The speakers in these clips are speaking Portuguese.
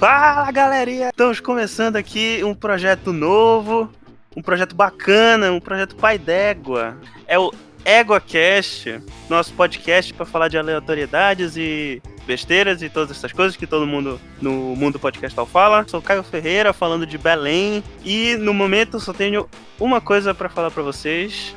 Fala galerinha! Estamos começando aqui um projeto novo, um projeto bacana, um projeto pai d'égua. É o EguaCast, nosso podcast para falar de aleatoriedades e besteiras e todas essas coisas que todo mundo no mundo podcastal fala. Sou Caio Ferreira, falando de Belém, e no momento só tenho uma coisa para falar para vocês.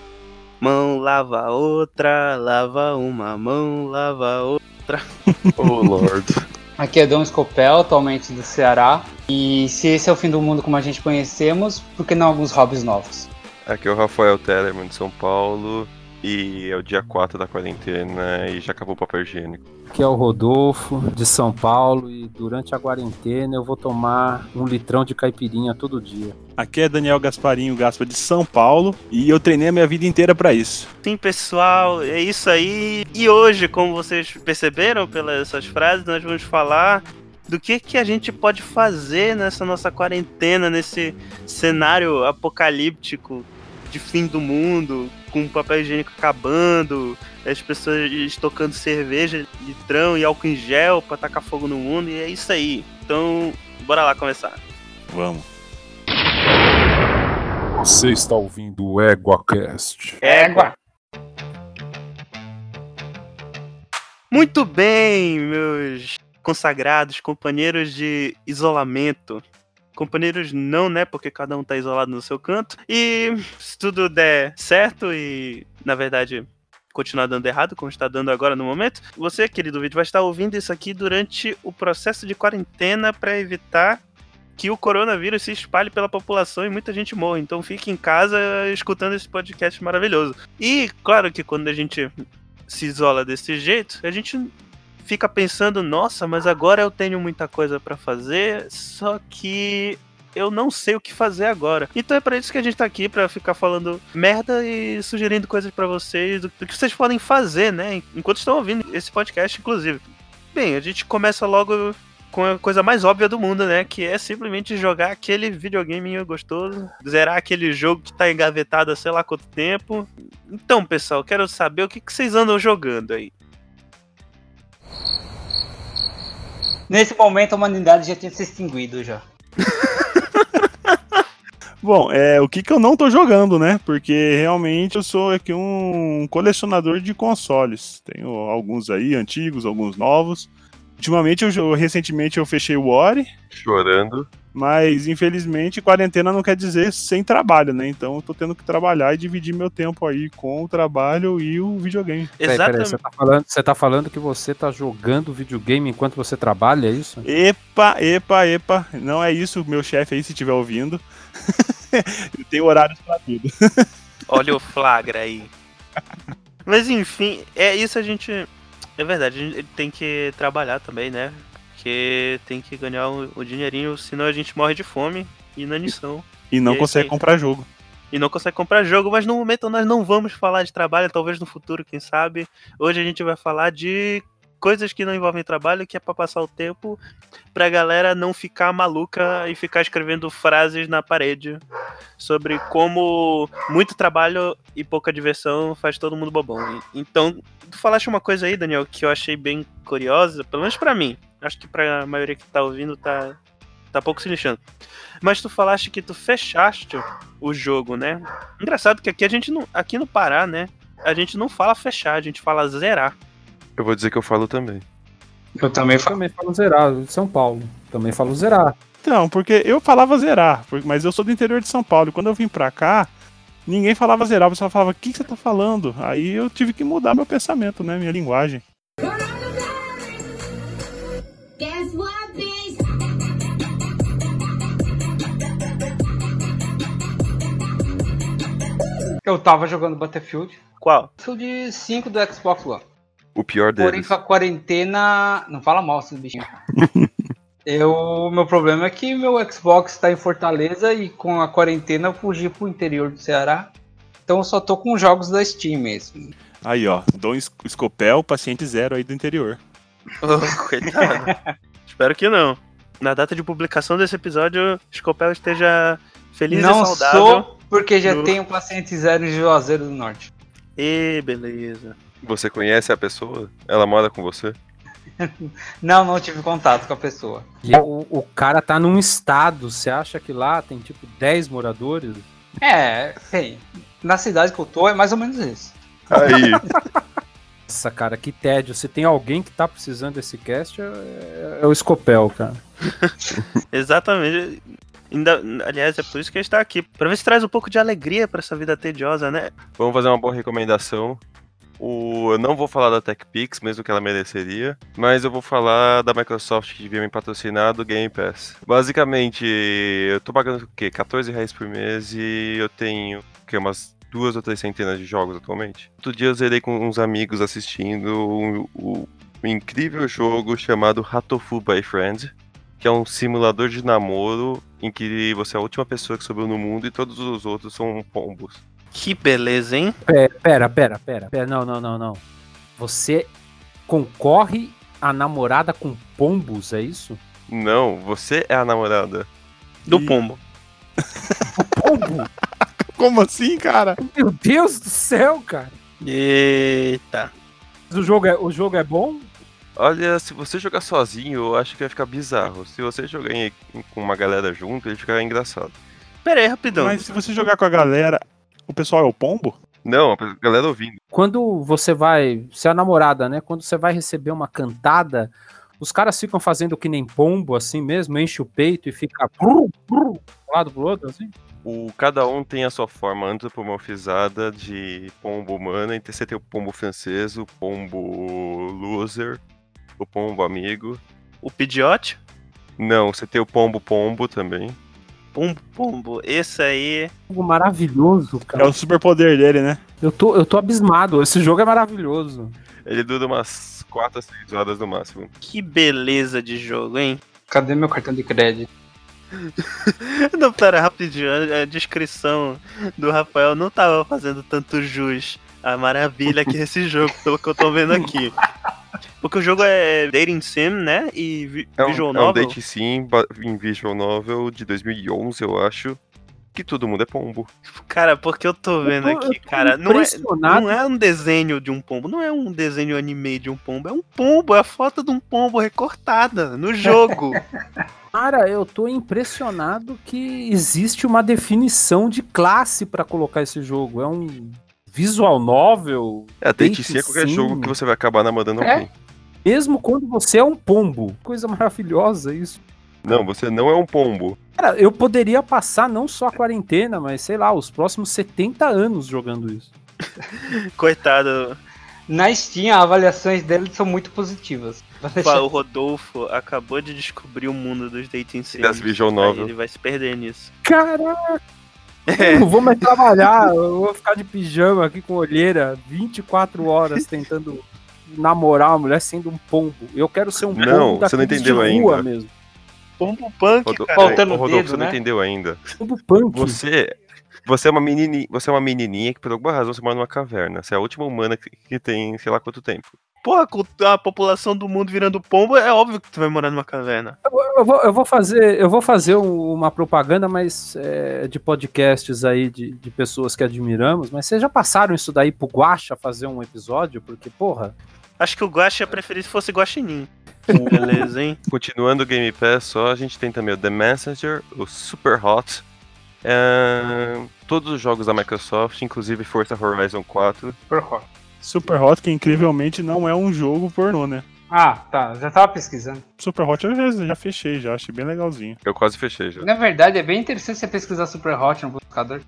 Mão lava outra, lava uma mão, lava outra. oh, Lord. Aqui é Dom Scopel, atualmente do Ceará. E se esse é o fim do mundo como a gente conhecemos, por que não alguns hobbies novos? Aqui é o Rafael Tellerman de São Paulo. E é o dia 4 da quarentena e já acabou o papel higiênico. Aqui é o Rodolfo, de São Paulo, e durante a quarentena eu vou tomar um litrão de caipirinha todo dia. Aqui é Daniel Gasparinho Gaspa de São Paulo e eu treinei a minha vida inteira para isso. Sim, pessoal, é isso aí. E hoje, como vocês perceberam pelas suas frases, nós vamos falar do que, que a gente pode fazer nessa nossa quarentena, nesse cenário apocalíptico de fim do mundo, com papel higiênico acabando, as pessoas estocando cerveja, litrão e álcool em gel pra tacar fogo no mundo, e é isso aí. Então, bora lá começar. Vamos. Você está ouvindo o EguaCast. Égua! Muito bem, meus consagrados companheiros de isolamento. Companheiros não, né? Porque cada um tá isolado no seu canto. E se tudo der certo e, na verdade, continuar dando errado, como está dando agora no momento, você, querido vídeo, vai estar ouvindo isso aqui durante o processo de quarentena para evitar que o coronavírus se espalhe pela população e muita gente morra. Então fique em casa escutando esse podcast maravilhoso. E claro que quando a gente se isola desse jeito, a gente fica pensando, nossa, mas agora eu tenho muita coisa para fazer, só que eu não sei o que fazer agora. Então é para isso que a gente tá aqui, para ficar falando merda e sugerindo coisas para vocês, do, que vocês podem fazer, né? Enquanto estão ouvindo esse podcast, inclusive. Bem, a gente começa logo com a coisa mais óbvia do mundo, né? Que é simplesmente jogar aquele videogame gostoso, zerar aquele jogo que tá engavetado há sei lá quanto tempo. Então, pessoal, quero saber o que, que vocês andam jogando aí. Nesse momento a humanidade já tinha se extinguido já. Bom, é, o que, que eu não tô jogando, né? Porque realmente eu sou aqui um colecionador de consoles. Tenho alguns aí, antigos, alguns novos. Ultimamente, eu, recentemente, eu fechei o Ori. Chorando. Mas, infelizmente, quarentena não quer dizer sem trabalho, né? Então eu tô tendo que trabalhar e dividir meu tempo aí com o trabalho e o videogame. Exatamente. você, tá falando, você tá falando que você tá jogando videogame enquanto você trabalha, é isso? Epa, epa, epa. Não é isso, meu chefe aí, se estiver ouvindo. Tem horários pra tudo. Olha o flagra aí. Mas enfim, é isso a gente. É verdade, a gente tem que trabalhar também, né? Porque tem que ganhar o, o dinheirinho, senão a gente morre de fome e inanição. E não e é consegue comprar jogo. E não consegue comprar jogo, mas no momento nós não vamos falar de trabalho, talvez no futuro, quem sabe. Hoje a gente vai falar de coisas que não envolvem trabalho, que é para passar o tempo, pra galera não ficar maluca e ficar escrevendo frases na parede sobre como muito trabalho e pouca diversão faz todo mundo bobão. Então, tu falaste uma coisa aí, Daniel, que eu achei bem curiosa, pelo menos para mim. Acho que pra maioria que tá ouvindo tá tá pouco se lixando. Mas tu falaste que tu fechaste o jogo, né? Engraçado que aqui a gente não, aqui no Pará, né? A gente não fala fechar, a gente fala zerar. Eu vou dizer que eu falo também. Eu também, eu também falo zerar, de São Paulo. Também falo zerar. Então, porque eu falava zerar, mas eu sou do interior de São Paulo. E quando eu vim pra cá, ninguém falava zerar. O pessoal falava, o que, que você tá falando? Aí eu tive que mudar meu pensamento, né? Minha linguagem. Eu tava jogando Battlefield. Qual? Battlefield 5 do Xbox One. O pior deles. Porém, com a quarentena. Não fala mal esse bichinho. eu, meu problema é que meu Xbox está em Fortaleza e com a quarentena eu fugi pro interior do Ceará. Então eu só tô com jogos da Steam mesmo. Aí, ó. Dom Escopel, paciente zero aí do interior. Oh, coitado. Espero que não. Na data de publicação desse episódio, Escopel esteja feliz não e saudável. Não sou, porque já no... tenho paciente zero em Juazeiro do Norte. E beleza. Você conhece a pessoa? Ela mora com você? Não, não tive contato com a pessoa. E o, o cara tá num estado, você acha que lá tem tipo 10 moradores? É, tem. Na cidade que eu tô é mais ou menos isso. Aí, Nossa, cara, que tédio. Se tem alguém que tá precisando desse cast, é, é o Scopel, cara. Exatamente. Ainda, aliás, é por isso que a gente tá aqui. Pra ver se traz um pouco de alegria pra essa vida tediosa, né? vamos fazer uma boa recomendação. O, eu não vou falar da TechPix, mesmo que ela mereceria, mas eu vou falar da Microsoft que devia me patrocinar do Game Pass. Basicamente, eu tô pagando o quê? 14 reais por mês e eu tenho o umas duas ou três centenas de jogos atualmente. Outro dia eu zerei com uns amigos assistindo o, o- o incrível jogo chamado Ratofu by Friends, que é um simulador de namoro em que você é a última pessoa que sobrou no mundo e todos os outros são pombos. Que beleza, hein? Pera, pera, pera, pera. pera. Não, não, não, não. Você concorre a namorada com pombos, é isso? Não, você é a namorada. Do Ih. pombo. Pombo? Como assim, cara? Meu Deus do céu, cara. Eita. O jogo é, o jogo é bom? Olha, se você jogar sozinho, eu acho que vai ficar bizarro. Se você jogar em- com uma galera junto, ele fica engraçado. Pera aí, rapidão. Mas se você jogar com a galera, o pessoal é o pombo? Não, a galera ouvindo. Quando você vai. Você é a namorada, né? Quando você vai receber uma cantada, os caras ficam fazendo que nem pombo, assim mesmo, enche o peito e fica. Brum, brum, um lado pro outro, assim. O, cada um tem a sua forma antropomorfizada de pombo humano. Então você tem o pombo francês, o pombo loser, o pombo amigo. O pidiote? Não, você tem o pombo pombo também. Pombo, pombo. Esse aí. Maravilhoso, É cara. o superpoder dele, né? Eu tô, eu tô abismado. Esse jogo é maravilhoso. Ele dura umas 4 a 6 horas no máximo. Que beleza de jogo, hein? Cadê meu cartão de crédito? Não, pera, rapidinho. A a descrição do Rafael não tava fazendo tanto jus à maravilha que é esse jogo, pelo que eu tô vendo aqui. Porque o jogo é dating sim, né? E vi- É um, visual é um novel. date sim, em visual novel de 2011, eu acho. Que todo mundo é pombo. Cara, porque eu tô vendo Eu tô- aqui, tô cara, não é, não é um desenho de um pombo, não é um desenho anime de um pombo, é um pombo, é a foto de um pombo recortada no jogo. Cara, eu tô impressionado que existe uma definição de classe pra colocar esse jogo. É um visual novel, É, sim é qualquer sim. jogo que você vai acabar namorando É? alguém. mesmo quando você é um pombo. Coisa maravilhosa isso. Não, você não é um pombo. Cara, eu poderia passar não só a quarentena, mas sei lá, os próximos 70 anos jogando isso. Coitado, Na Steam, as avaliações dele são muito positivas. O Rodolfo acabou de descobrir o mundo dos dating sims. Das visual novel. Ele vai se perder nisso. Caraca, É, eu não vou mais trabalhar, eu vou ficar de pijama aqui com olheira 24 horas tentando namorar uma mulher sendo um pombo. Eu quero ser um pombo Não, você não entendeu de rua ainda. mesmo. pombo punk, Rodo- cara. Faltando Rodolfo, dedo, você não né? entendeu ainda. Pombo punk. Você, você é uma menininha, você é uma menininha que por alguma razão você mora numa caverna. Você é a última humana que, que tem, sei lá quanto tempo. Porra, com a população do mundo virando pombo, é óbvio que tu vai morar numa caverna. Eu vou, eu vou fazer, eu vou fazer um- uma propaganda, mas é, de podcasts aí de, de pessoas que admiramos. Mas vocês já passaram isso daí pro Guacha fazer um episódio? Porque, porra, Acho que o Guaxa ia preferir se fosse Guaxinim. Beleza, hein? Continuando o Game Pass, só a gente tem também o The Messenger, o Super Hot, é, todos os jogos da Microsoft, inclusive Forza Horizon 4. Super hot. Super Hot, que incrivelmente não é um jogo pornô, né? Ah, tá. Já tava pesquisando. Super Hot eu já, já fechei, já achei bem legalzinho. Eu quase fechei já. Na verdade, é bem interessante você pesquisar Super Hot no buscador.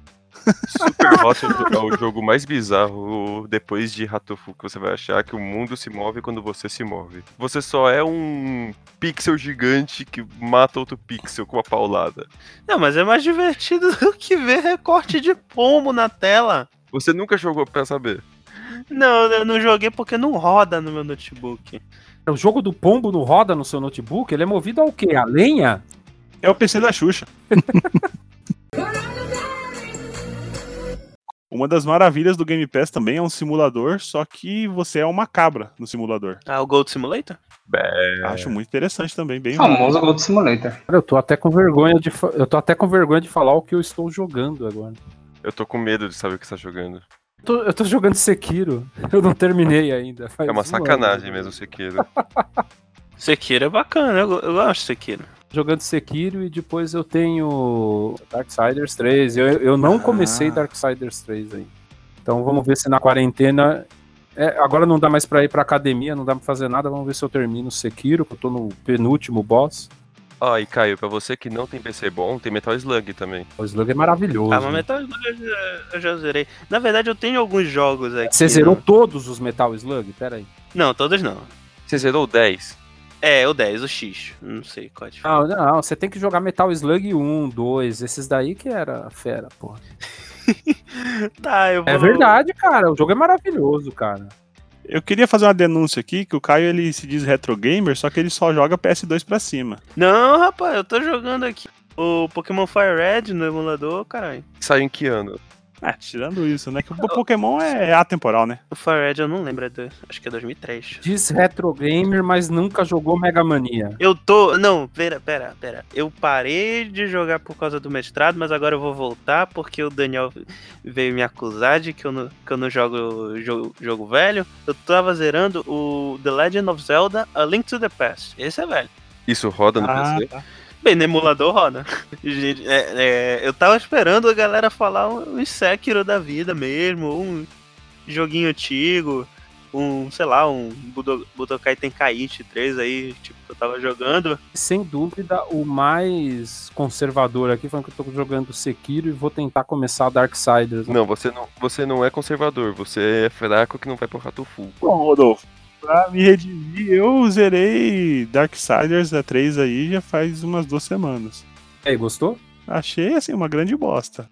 Super Hot é o jogo mais bizarro depois de Ratofu que você vai achar que o mundo se move quando você se move. Você só é um pixel gigante que mata outro pixel com uma paulada. Não, mas é mais divertido do que ver recorte de pombo na tela. Você nunca jogou pra saber. Não, eu não joguei porque não roda no meu notebook. o jogo do pombo não roda no seu notebook? Ele é movido ao quê? A lenha? É o PC da Xuxa. Uma das maravilhas do Game Pass também é um simulador, só que você é uma cabra no simulador. Ah, o Gold Simulator? Acho muito interessante também, bem Famoso Gold Simulator. Cara, eu tô até com vergonha de, fa- eu tô até com vergonha de falar o que eu estou jogando agora. Eu tô com medo de saber o que você tá jogando. Tô- eu tô jogando Sekiro. Eu não terminei ainda. faz É uma um sacanagem ano. mesmo, Sekiro. Sekiro é bacana, eu, eu gosto de Sekiro. Jogando Sekiro e depois eu tenho Darksiders 3. Eu, eu não Ah. comecei Darksiders 3 ainda. Então vamos ver se na quarentena. é, agora não dá mais pra ir pra academia, não dá pra fazer nada. Vamos ver se eu termino Sekiro, que eu tô no penúltimo boss. Ó, e Caio, pra você que não tem PC bom, tem Metal Slug também. O Slug é maravilhoso. Ah, mas Metal Slug eu já, eu já zerei. Na verdade, eu tenho alguns jogos aqui. Você zerou não- todos os Metal Slug? Pera aí. Não, todos não. Você zerou o 10? É, o 10, o X. Não sei qual é a diferença. Não, não, você tem que jogar Metal Slug 1, 2, esses daí que era fera, porra. Tá, eu vou... É verdade, cara. O jogo é maravilhoso, cara. Eu queria fazer uma denúncia aqui, que o Caio ele se diz retro gamer, só que ele só joga PS2 pra cima. Não, rapaz, eu tô jogando aqui o Pokémon Fire Red no emulador, caralho. Saiu em que ano? Ah, tirando isso, né? Que o Pokémon é atemporal, né? O Fire Red eu não lembro, é do- acho que é 2003. Diz retro gamer, mas nunca jogou Mega Mania. Eu tô. Não, pera, pera, pera. Eu parei de jogar por causa do mestrado, mas agora eu vou voltar porque o Daniel veio me acusar de que eu não, que eu não jogo jogo, jogo velho. Eu tava zerando o The Legend of Zelda A Link to the Past. Esse é velho. Isso roda no Ah, PC? tá. Bem, no emulador roda. Gente, é- é, eu tava esperando a galera falar um, um Sekiro da vida mesmo, um joguinho antigo, um, sei lá, um Budo- Budokai Tenkaichi 3 aí, tipo, que eu tava jogando. Sem dúvida, o mais conservador aqui foi que eu tô jogando Sekiro e vou tentar começar Darksiders. Não, você não, você não é conservador, você é fraco que não vai pro rato full. Bom, Rodolfo, pra me redimir, eu zerei Darksiders a 3 aí já faz umas duas semanas. E aí, gostou? Achei, assim, uma grande bosta.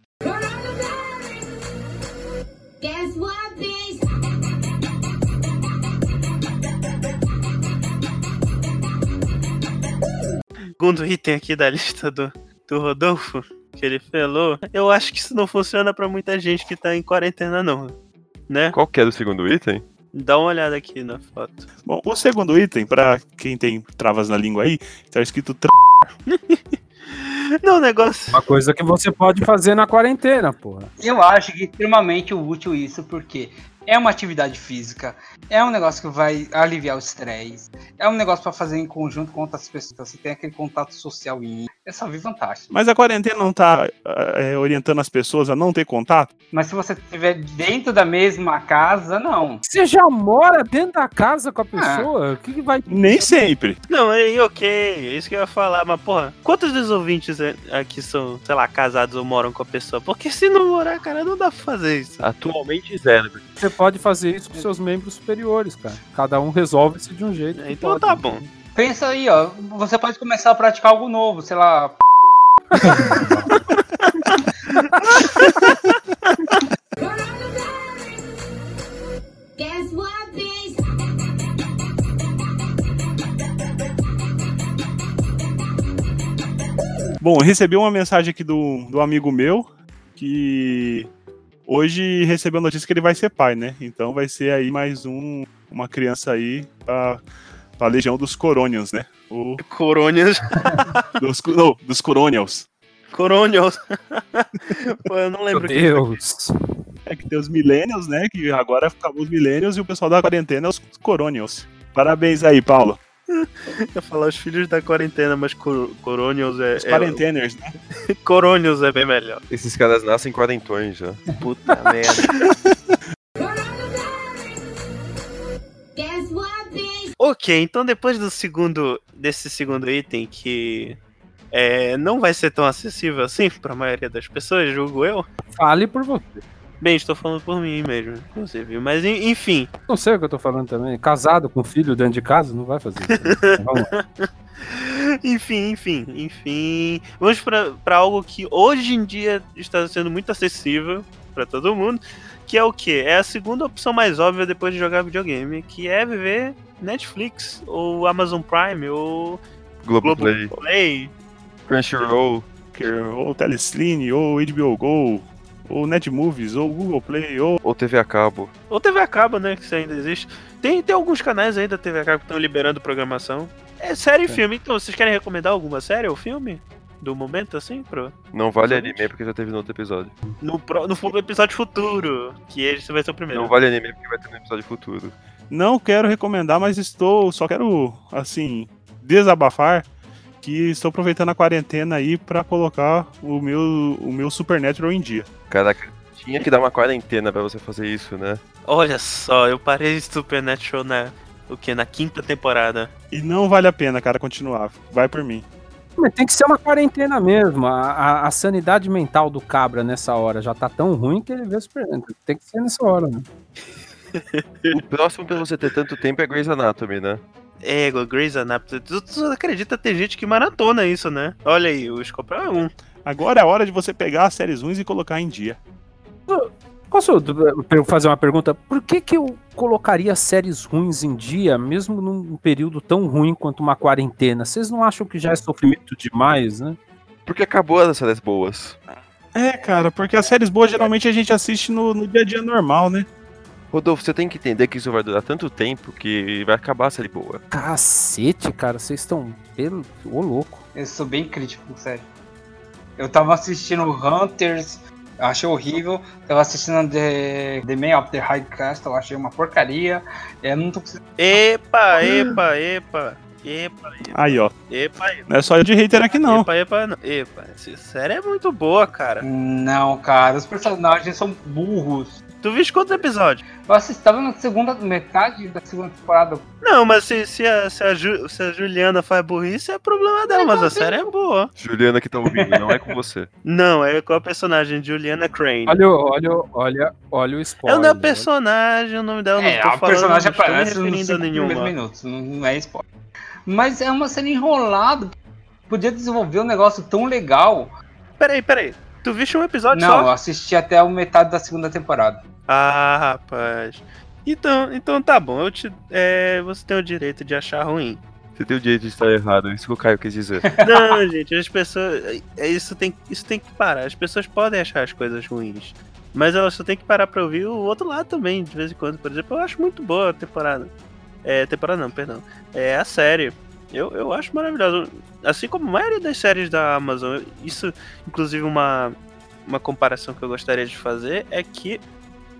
Segundo item aqui da lista do, do Rodolfo, que ele falou, eu acho que isso não funciona pra muita gente que tá em quarentena, não. Né? Qual que era o segundo item? Dá uma olhada aqui na foto. Bom, o segundo item, pra quem tem travas na língua aí, tá escrito tra... Não, negócio. Uma coisa que você pode fazer na quarentena, porra. Eu acho que é extremamente útil isso, porque é uma atividade física, é um negócio que vai aliviar o estresse, é um negócio pra fazer em conjunto com outras pessoas, você tem aquele contato social e é só vir fantástico. Mas a quarentena não tá é, orientando as pessoas a não ter contato? Mas se você estiver dentro da mesma casa, não. Você já mora dentro da casa com a pessoa? O que, que vai. Nem sempre. Não, aí ok, é isso que eu ia falar, mas porra, quantos dos ouvintes é- aqui são, sei lá, casados ou moram com a pessoa? Porque se não morar, cara, não dá pra fazer isso. Atualmente zero. Você pode fazer isso com seus membros superiores, cara. Cada um resolve isso de um jeito. que Então pode. tá bom. Pensa aí, ó, você pode começar a praticar algo novo, sei lá. Bom, recebi uma mensagem aqui do, do amigo meu que hoje recebeu a notícia que ele vai ser pai, né? Então vai ser aí mais um, uma criança aí pra, pra legião dos Coronials, né? O, Corônios. dos, não, dos Coronials. Corônios. Pô, eu não Meu lembro que Deus. É que tem os Millennials, né? Que agora acabou os Millennials e o pessoal da quarentena é os Coronials. Parabéns aí, Paulo. eu falar os filhos da quarentena, mas cor é. Os é quarenteners, né? Corônios é bem melhor. Esses caras nascem quarentões já. Puta merda. Ok, então depois do segundo. desse segundo item que. é, não vai ser tão acessível assim pra maioria das pessoas, julgo eu. Fale por você. Bem, estou falando por mim mesmo, inclusive. Mas en- enfim, Não sei o que eu tô falando também. Casado com filho dentro de casa, não vai fazer isso. Vamos lá. enfim, enfim, enfim. Vamos pra algo que hoje em dia está sendo muito acessível pra todo mundo. Que é o quê? É a segunda opção mais óbvia depois de jogar videogame, que é viver Netflix, ou Amazon Prime, ou Globoplay, Globoplay. Crunchyroll. Ou Telecine, ou HBO Go, ou Netmovies, ou Google Play, ou. Ou TV a cabo. Ou TV a cabo, né? Que isso ainda existe. Tem, tem alguns canais aí da TV a cabo que estão liberando programação. É série e filme, então vocês querem recomendar alguma série ou filme? do momento, assim, pro. Não vale anime porque já teve no outro episódio. No, pro, no episódio futuro, que esse vai ser o primeiro. Não vale anime porque vai ter no episódio futuro. Não quero recomendar, mas estou. Só quero, assim, desabafar que estou aproveitando a quarentena aí pra colocar o meu, o meu Supernatural em dia. Caraca, tinha que dar uma quarentena pra você fazer isso, né? Olha só, eu parei de Supernatural na. O que? Na quinta temporada. E não vale a pena, cara, continuar. Vai por mim. Mas tem que ser uma quarentena mesmo. A, a- a sanidade mental do cabra nessa hora já tá tão ruim que ele vê Super Tem que ser nessa hora, né? O próximo pra você ter tanto tempo é Grey's Anatomy, né? Ego, Grey's Anatomy. Tu, tu acredita ter gente que maratona isso, né? Olha aí, o Scopel é um. Agora é a hora de você pegar as séries ruins e colocar em dia. Posso eh, fazer uma pergunta? Por que, que eu colocaria séries ruins em dia, mesmo num período tão ruim quanto uma quarentena? Vocês não acham que já é sofrimento demais, né? Porque acabou as séries boas. É, cara, porque as séries boas geralmente a gente assiste no, no dia a dia normal, né? Rodolfo, você tem que entender que isso vai durar tanto tempo que vai acabar a série boa. Cacete, cara, vocês estão pelo. Ô, louco. Eu sou bem crítico, sério. Eu tava assistindo Hunters, achei horrível. Tava assistindo The, the Man of the High Castle, eu achei uma porcaria. Eu não tô conseguindo. Epa, epa, epa. Epa, Aí, ó. epa, epa. Não é só eu de hater aqui, não. Epa, epa, não. Epa, essa série é muito boa, cara. Não, cara, os personagens são burros. Tu viste quantos episódios? Eu assisti, tava na segunda metade da segunda temporada. Não, mas se, se, a, se, a Ju- se a Juliana faz burrice, é problema dela, mas a série é boa. Juliana que tá ouvindo, não é com você. Não, é com a personagem Juliana Crane. Olha, o- olha, olha, olha o É spoiler. o nome da personagem, o nome dela não É, tô a falando, personagem não estou me aparece nos referindo a cinco primeiros nenhuma. minutos, não, não é spoiler. Mas é uma série enrolada. Podia desenvolver um negócio tão legal. Peraí, peraí. Tu viste um episódio Não, eu só? assisti até a metade da segunda temporada. Ah, rapaz. Então, então tá bom, eu te, é, você tem o direito de achar ruim. Você tem o direito de estar errado, é isso que o Caio quis dizer. Não, gente, as pessoas. é, Isso tem, isso tem que parar. As pessoas podem achar as coisas ruins. Mas elas só tem que parar pra ouvir o outro lado também, de vez em quando. Por exemplo, eu acho muito boa a temporada. É, temporada não, perdão. É a série. Eu, eu acho maravilhosa. Assim como a maioria das séries da Amazon. Isso, inclusive, uma, uma comparação que eu gostaria de fazer é que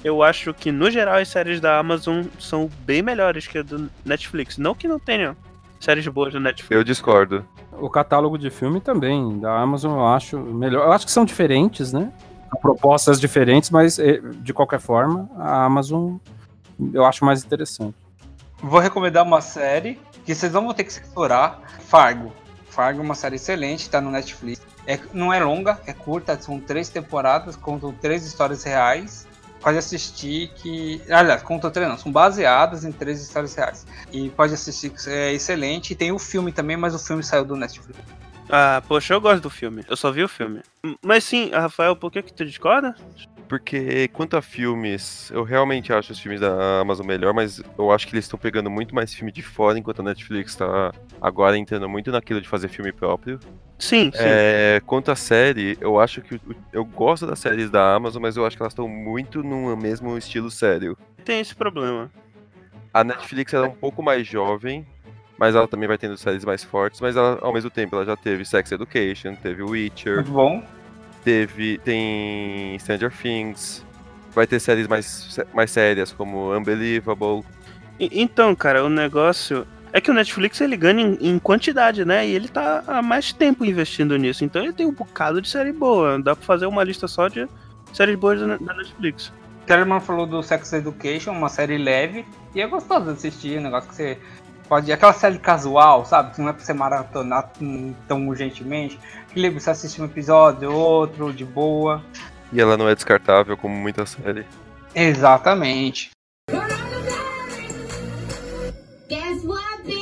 eu acho que, no geral, as séries da Amazon são bem melhores que a do Netflix. Não que não tenham séries boas no Netflix. Eu discordo. O catálogo de filme também, da Amazon, eu acho melhor. Eu acho que são diferentes, né? Propostas diferentes, mas eh, de qualquer forma, a Amazon eu acho mais interessante. Vou recomendar uma série que vocês não vão ter que censurar. Fargo. Fargo é uma série excelente, tá no Netflix. É, não é longa, é curta, são três temporadas, contam três histórias reais. Pode assistir que. Aliás, contam três não, são baseadas em três histórias reais. E pode assistir que é excelente. E tem o filme também, mas o filme saiu do Netflix. Ah, poxa, eu gosto do filme. Eu só vi o filme. Mas sim, Rafael, por que que tu discorda? Porque quanto a filmes, eu realmente acho os filmes da Amazon melhor, mas eu acho que eles estão pegando muito mais filme de fora, enquanto a Netflix tá agora entrando muito naquilo de fazer filme próprio. Sim, sim. É, quanto à série, eu acho que eu gosto das séries da Amazon, mas eu acho que elas estão muito no mesmo estilo sério. Tem esse problema. A Netflix ela é um pouco mais jovem, mas ela também vai tendo séries mais fortes, mas ela, ao mesmo tempo ela já teve Sex Education, teve Witcher, Muito bom. Teve tem Stranger Things, vai ter séries mais, mais sérias como Unbelievable. E- Então, cara, o negócio é que o Netflix ele ganha em, em quantidade, né? E ele tá há mais tempo investindo nisso. Então ele tem um bocado de série boa. Dá pra fazer uma lista só de séries boas da da Netflix. Tellerman falou do Sex Education, uma série leve. E é gostoso de assistir, um negócio que você pode. Aquela série casual, sabe? Que não é pra você maratonar tão urgentemente. Que você assiste um episódio, outro, de boa. E ela não é descartável como muita série. Exatamente.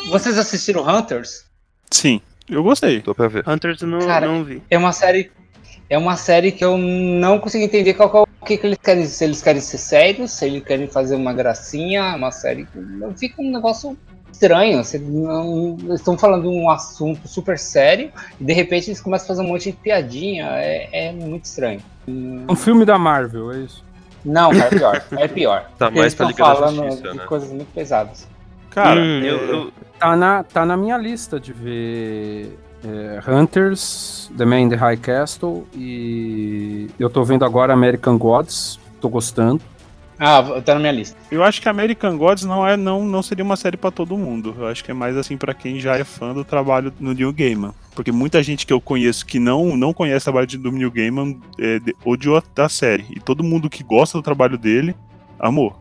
Vocês assistiram Hunters? Sim, eu gostei. Tô pra ver. Hunters eu não, Cara, não vi. É uma série. É uma série que eu não consegui entender qual, qual- o que, que eles querem. Se eles querem ser sérios, se eles querem fazer uma gracinha, é uma série que fica um negócio estranho. Você não- eles estão falando de um assunto super sério e de repente eles começam a fazer um monte de piadinha. É, é muito estranho. Um filme da Marvel, é isso. Não, cara, é pior. É pior. Tá Porque mais eles pra estão Liga falando Justiça, de né? coisas muito pesadas. Cara, Hum, é, eu, eu- Tá na, tá na minha lista de ver é, Hunters, The Man in the High Castle e eu tô vendo agora American Gods, tô gostando. Ah, tá na minha lista. Eu acho que American Gods não, é, não, não seria uma série pra todo mundo. Eu acho que é mais assim pra quem já é fã do trabalho no Neil Gaiman. Porque muita gente que eu conheço que não, não conhece o trabalho do Neil Gaiman é, de- odiou da série. E todo mundo que gosta do trabalho dele amou.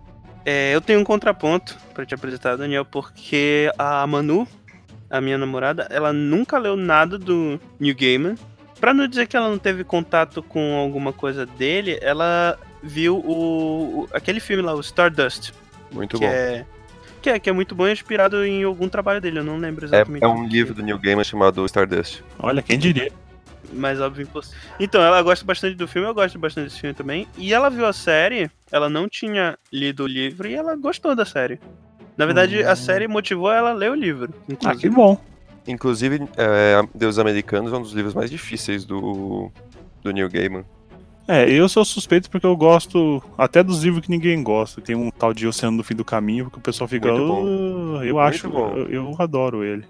É, eu tenho um contraponto pra te apresentar, Daniel, porque a Manu, a minha namorada, ela nunca leu nada do New Gaiman. Pra não dizer que ela não teve contato com alguma coisa dele, ela viu o, o- aquele filme lá, o Stardust, Muito que bom. é que é que é muito bom e inspirado em algum trabalho dele, eu não lembro É, exatamente. é um livro do Neil Gaiman chamado Stardust. Olha, quem diria. mais óbvio impossível. Então, ela gosta bastante do filme, eu gosto bastante desse filme também. E ela viu a série, ela não tinha lido o livro e ela gostou da série. Na verdade, a série motivou ela a ler o livro. Ah, que Inclusive. bom. Inclusive, é, Deus Americanos é um dos livros mais difíceis do, do Neil Gaiman. É, eu sou suspeito porque eu gosto até dos livros que ninguém gosta. Tem um tal de Oceano no Fim do Caminho, porque o pessoal fica. Muito bom. "Ah", eu Muito acho. bom. Eu, eu adoro ele.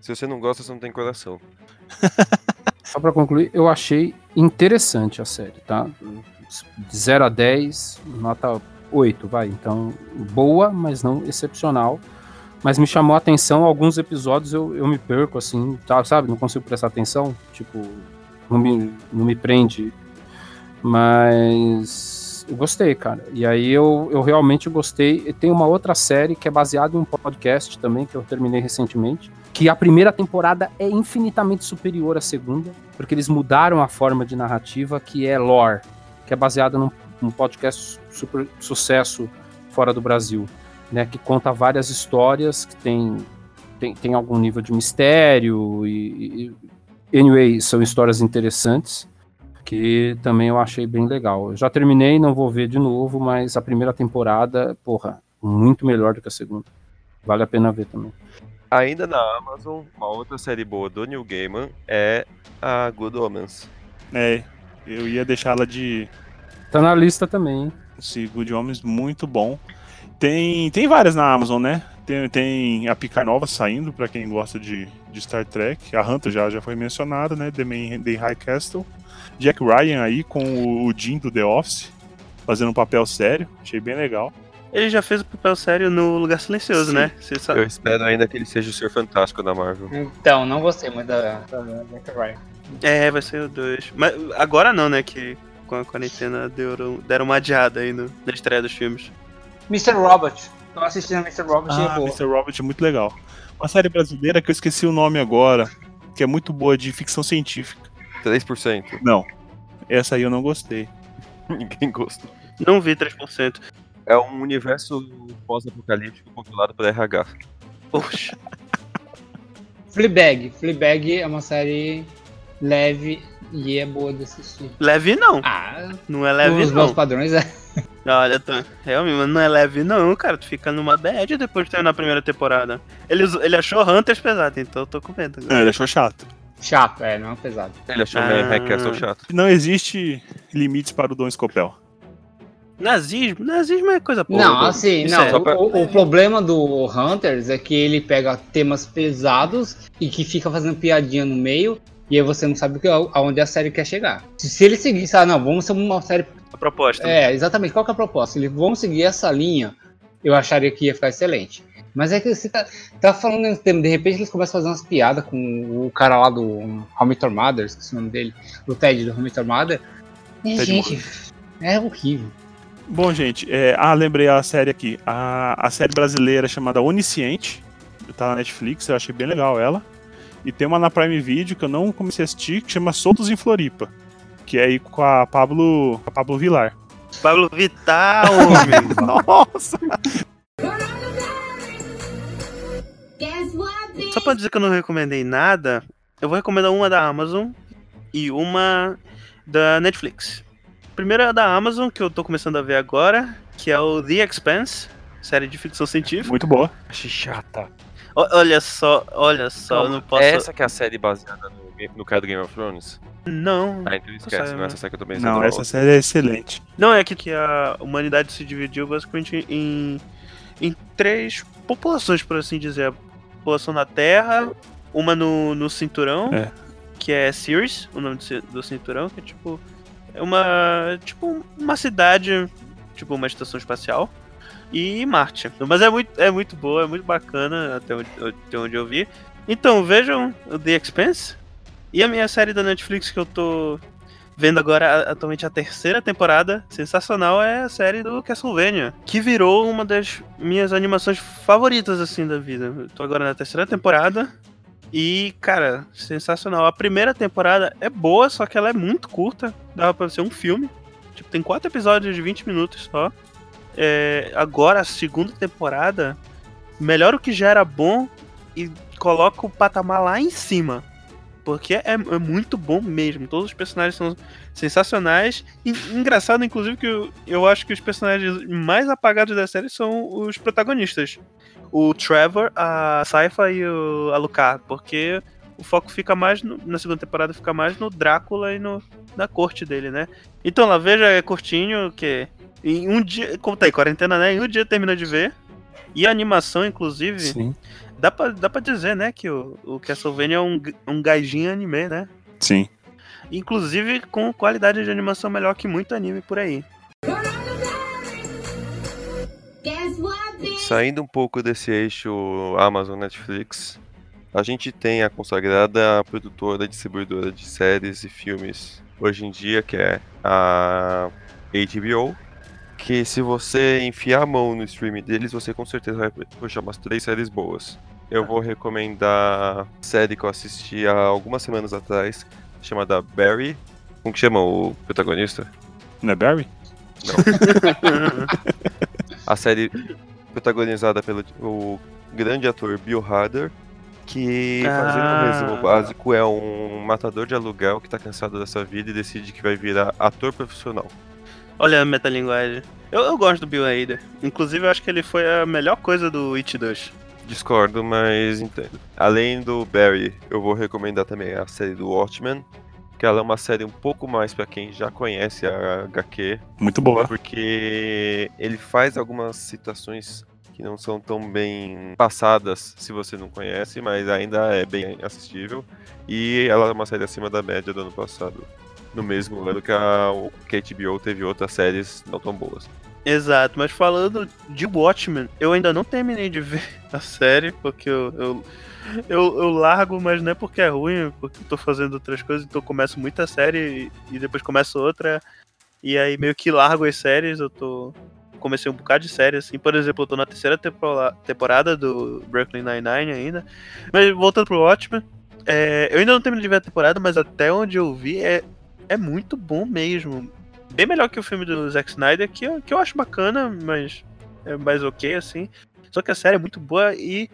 Se você não gosta, você não tem coração. Só pra concluir, eu achei interessante a série, tá? De 0 a 10, nota 8, vai. Então, boa, mas não excepcional. Mas me chamou a atenção alguns episódios, eu, eu me perco, assim, tá, sabe? Não consigo prestar atenção. Tipo, não me, não me prende. Mas eu gostei, cara. E aí eu, eu realmente gostei. E tem uma outra série que é baseada em um podcast também, que eu terminei recentemente. Que a primeira temporada é infinitamente superior à segunda, porque eles mudaram a forma de narrativa, que é Lore, que é baseada num, num podcast super sucesso fora do Brasil, né? Que conta várias histórias que tem, tem, tem algum nível de mistério e, e anyway, são histórias interessantes que também eu achei bem legal. Eu já terminei, não vou ver de novo, mas a primeira temporada, porra, muito melhor do que a segunda. Vale a pena ver também. Ainda na Amazon, uma outra série boa do Neil Gaiman é a Good Omens. É, eu ia deixá-la de Tá na lista também, hein? esse Good Homens muito bom. Tem, tem várias na Amazon, né? Tem, tem a Picar Nova saindo, pra quem gosta de, de Star Trek. A Hunter já, já foi mencionada, né? The, Man, The High Castle. Jack Ryan aí com o, Jim do The Office, fazendo um papel sério. Achei bem legal. Ele já fez o papel sério no Lugar Silencioso, Sim. né? Você sabe. Eu espero ainda que ele seja o Ser Fantástico da Marvel. Então, não gostei muito da, da, da Jack Ryan. É, vai ser o 2. Mas agora não, né? Que com a quarentena deram, deram uma adiada aí no, na estreia dos filmes. Mr. Robot. Tô assistindo Mr. Robot e é Ah, boa. Mr. Robert é muito legal. Uma série brasileira que eu esqueci o nome agora, que é muito boa de ficção científica. 3%. Não, essa aí eu não gostei. Ninguém gosta. Não vi 3%. É um universo pós-apocalíptico controlado por RH. Poxa. Fleabag. Fleabag é uma série leve e é boa de assistir. Leve não. Ah, Não é leve os meus não. padrões é. Olha, tá. Realmente, mas não é leve não, cara. Tu fica numa bad depois de terminar a primeira temporada. Ele, ele achou Hunters pesado, então eu tô com medo. Não, ele achou chato. Chato, é, não é pesado. Ele achou Ah. o Man Castle chato. Não existe limites para o Dom Scopel. Nazismo? Nazismo é coisa boa. não, assim, Isso não. é. pra- O, o problema do Hunters é que ele pega temas pesados e que fica fazendo piadinha no meio. E aí você não sabe o que- aonde a série quer chegar. Se, se ele seguisse, ah, não, vamos ser uma série A proposta. É, exatamente. Qual que é a proposta? Eles vão seguir essa linha, eu acharia que ia ficar excelente. Mas é que você tá, tá falando nesse tema, de repente eles começam a fazer umas piadas com o cara lá do How Your Mother, esqueci o nome dele, do Ted do How Your Mother. E, Ted gente, é horrível. Bom, gente, é, ah, lembrei a série aqui. A, a série brasileira chamada Onisciente. Tá na Netflix, eu achei bem legal ela. E tem uma na Prime Video que eu não comecei a assistir, que chama Soltos em Floripa. Que é aí com a Pablo, a Pablo Vilar. Pablo homem. Nossa! Só pra dizer que eu não recomendei nada, eu vou recomendar uma da Amazon e uma da Netflix. Primeiro é a da Amazon, que eu tô começando a ver agora, que é o The Expanse, série de ficção científica. Muito boa. Achei chata. O- olha só, olha só, eu não posso. Essa que é a série baseada no, no cara do Game of Thrones? Não. Ah, então esquece, sei, não é essa série que eu tô pensando. Não, é essa série é excelente. Não, é que, que a humanidade se dividiu basicamente em, em três populações, por assim dizer. A população da Terra, uma no, no cinturão, É. que é Sirius, o nome do, ci- do cinturão, que é tipo. É uma. Tipo, uma cidade. Tipo, uma estação espacial. E Marte. Mas é muito, é muito boa, é muito bacana, até onde, até onde eu vi. Então, vejam o The Expanse. E a minha série da Netflix que eu tô vendo agora, atualmente a terceira temporada, sensacional, é a série do Castlevania. Que virou uma das minhas animações favoritas, assim, da vida. Tô agora na terceira temporada. E, cara, sensacional. A primeira temporada é boa, só que ela é muito curta. Dava pra ser um filme. Tipo, tem quatro episódios de 20 minutos só. É, agora, a segunda temporada, melhora o que já era bom e coloca o patamar lá em cima. Porque é, é muito bom mesmo. Todos os personagens são sensacionais. E, engraçado, inclusive, que eu, eu acho que os personagens mais apagados da série são os protagonistas. O Trevor, a Saifa e o Alucard. Porque o foco fica mais, no- na segunda temporada, fica mais no Drácula e no, na corte dele, né? Então lá, veja, é curtinho, que em um dia, como tá aí, quarentena, né? Em um dia termina de ver. E a animação, inclusive, Sim. Dá pra, dá pra dizer, né, que o, o Castlevania é um, um gaijin anime, né? Sim. Inclusive com qualidade de animação melhor que muito anime por aí. Saindo um pouco desse eixo Amazon Netflix, a gente tem a consagrada produtora distribuidora de séries e filmes hoje em dia, que é a HBO. Que se você enfiar a mão no streaming deles, você com certeza vai puxar umas três séries boas. Eu vou recomendar a série que eu assisti há algumas semanas atrás, chamada Barry. Como que chama o protagonista? Não é Barry? A série protagonizada pelo o grande ator Bill Hader, que, fazendo um Ah. resumo básico, é um matador de aluguel que tá cansado dessa vida e decide que vai virar ator profissional. Olha a metalinguagem. Eu, eu gosto do Bill Hader. Inclusive, eu acho que ele foi a melhor coisa do It 2. Discordo, mas entendo. Além do Barry, eu vou recomendar também a série do Watchmen, que ela é uma série um pouco mais pra quem já conhece a HQ, Muito boa. porque ele faz algumas situações que não são tão bem passadas se você não conhece, mas ainda é bem assistível. E ela é uma série acima da média do ano passado. No mesmo ano que a, que a HBO teve outras séries não tão boas. Exato, mas falando de Watchmen, eu ainda não terminei de ver a série, porque eu, eu, eu, eu largo, mas não é porque é ruim, porque eu tô fazendo outras coisas, então eu começo muita série e, depois começo outra, e aí meio que largo as séries, eu tô. Comecei um bocado de série, assim, por exemplo, eu tô na terceira temporada do Brooklyn Nine-Nine ainda. Mas voltando pro Watchmen, é, eu ainda não terminei de ver a temporada, mas até onde eu vi é, é muito bom mesmo bem melhor que o filme do Zack Snyder, que eu, que eu acho bacana, mas é mais ok, assim. Só que a série é muito boa e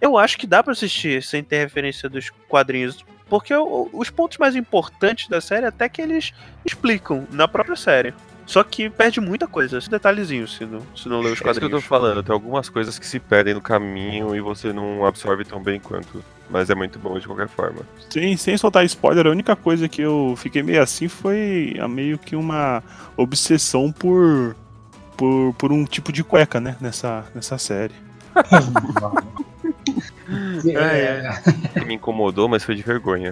eu acho que dá pra assistir sem ter referência dos quadrinhos. Porque os pontos mais importantes da série até que eles explicam na própria série. Só que perde muita coisa, esse detalhezinho, se não, se não ler os É isso que eu tô quadrinhos. falando, tem algumas coisas que se perdem no caminho e você não absorve tão bem quanto. Mas é muito bom de qualquer forma. Sem, sem soltar spoiler, a única coisa que eu fiquei meio assim foi a meio que uma obsessão por, por, por um tipo de cueca, né? Nessa, nessa série. É, Que me incomodou, mas foi de vergonha.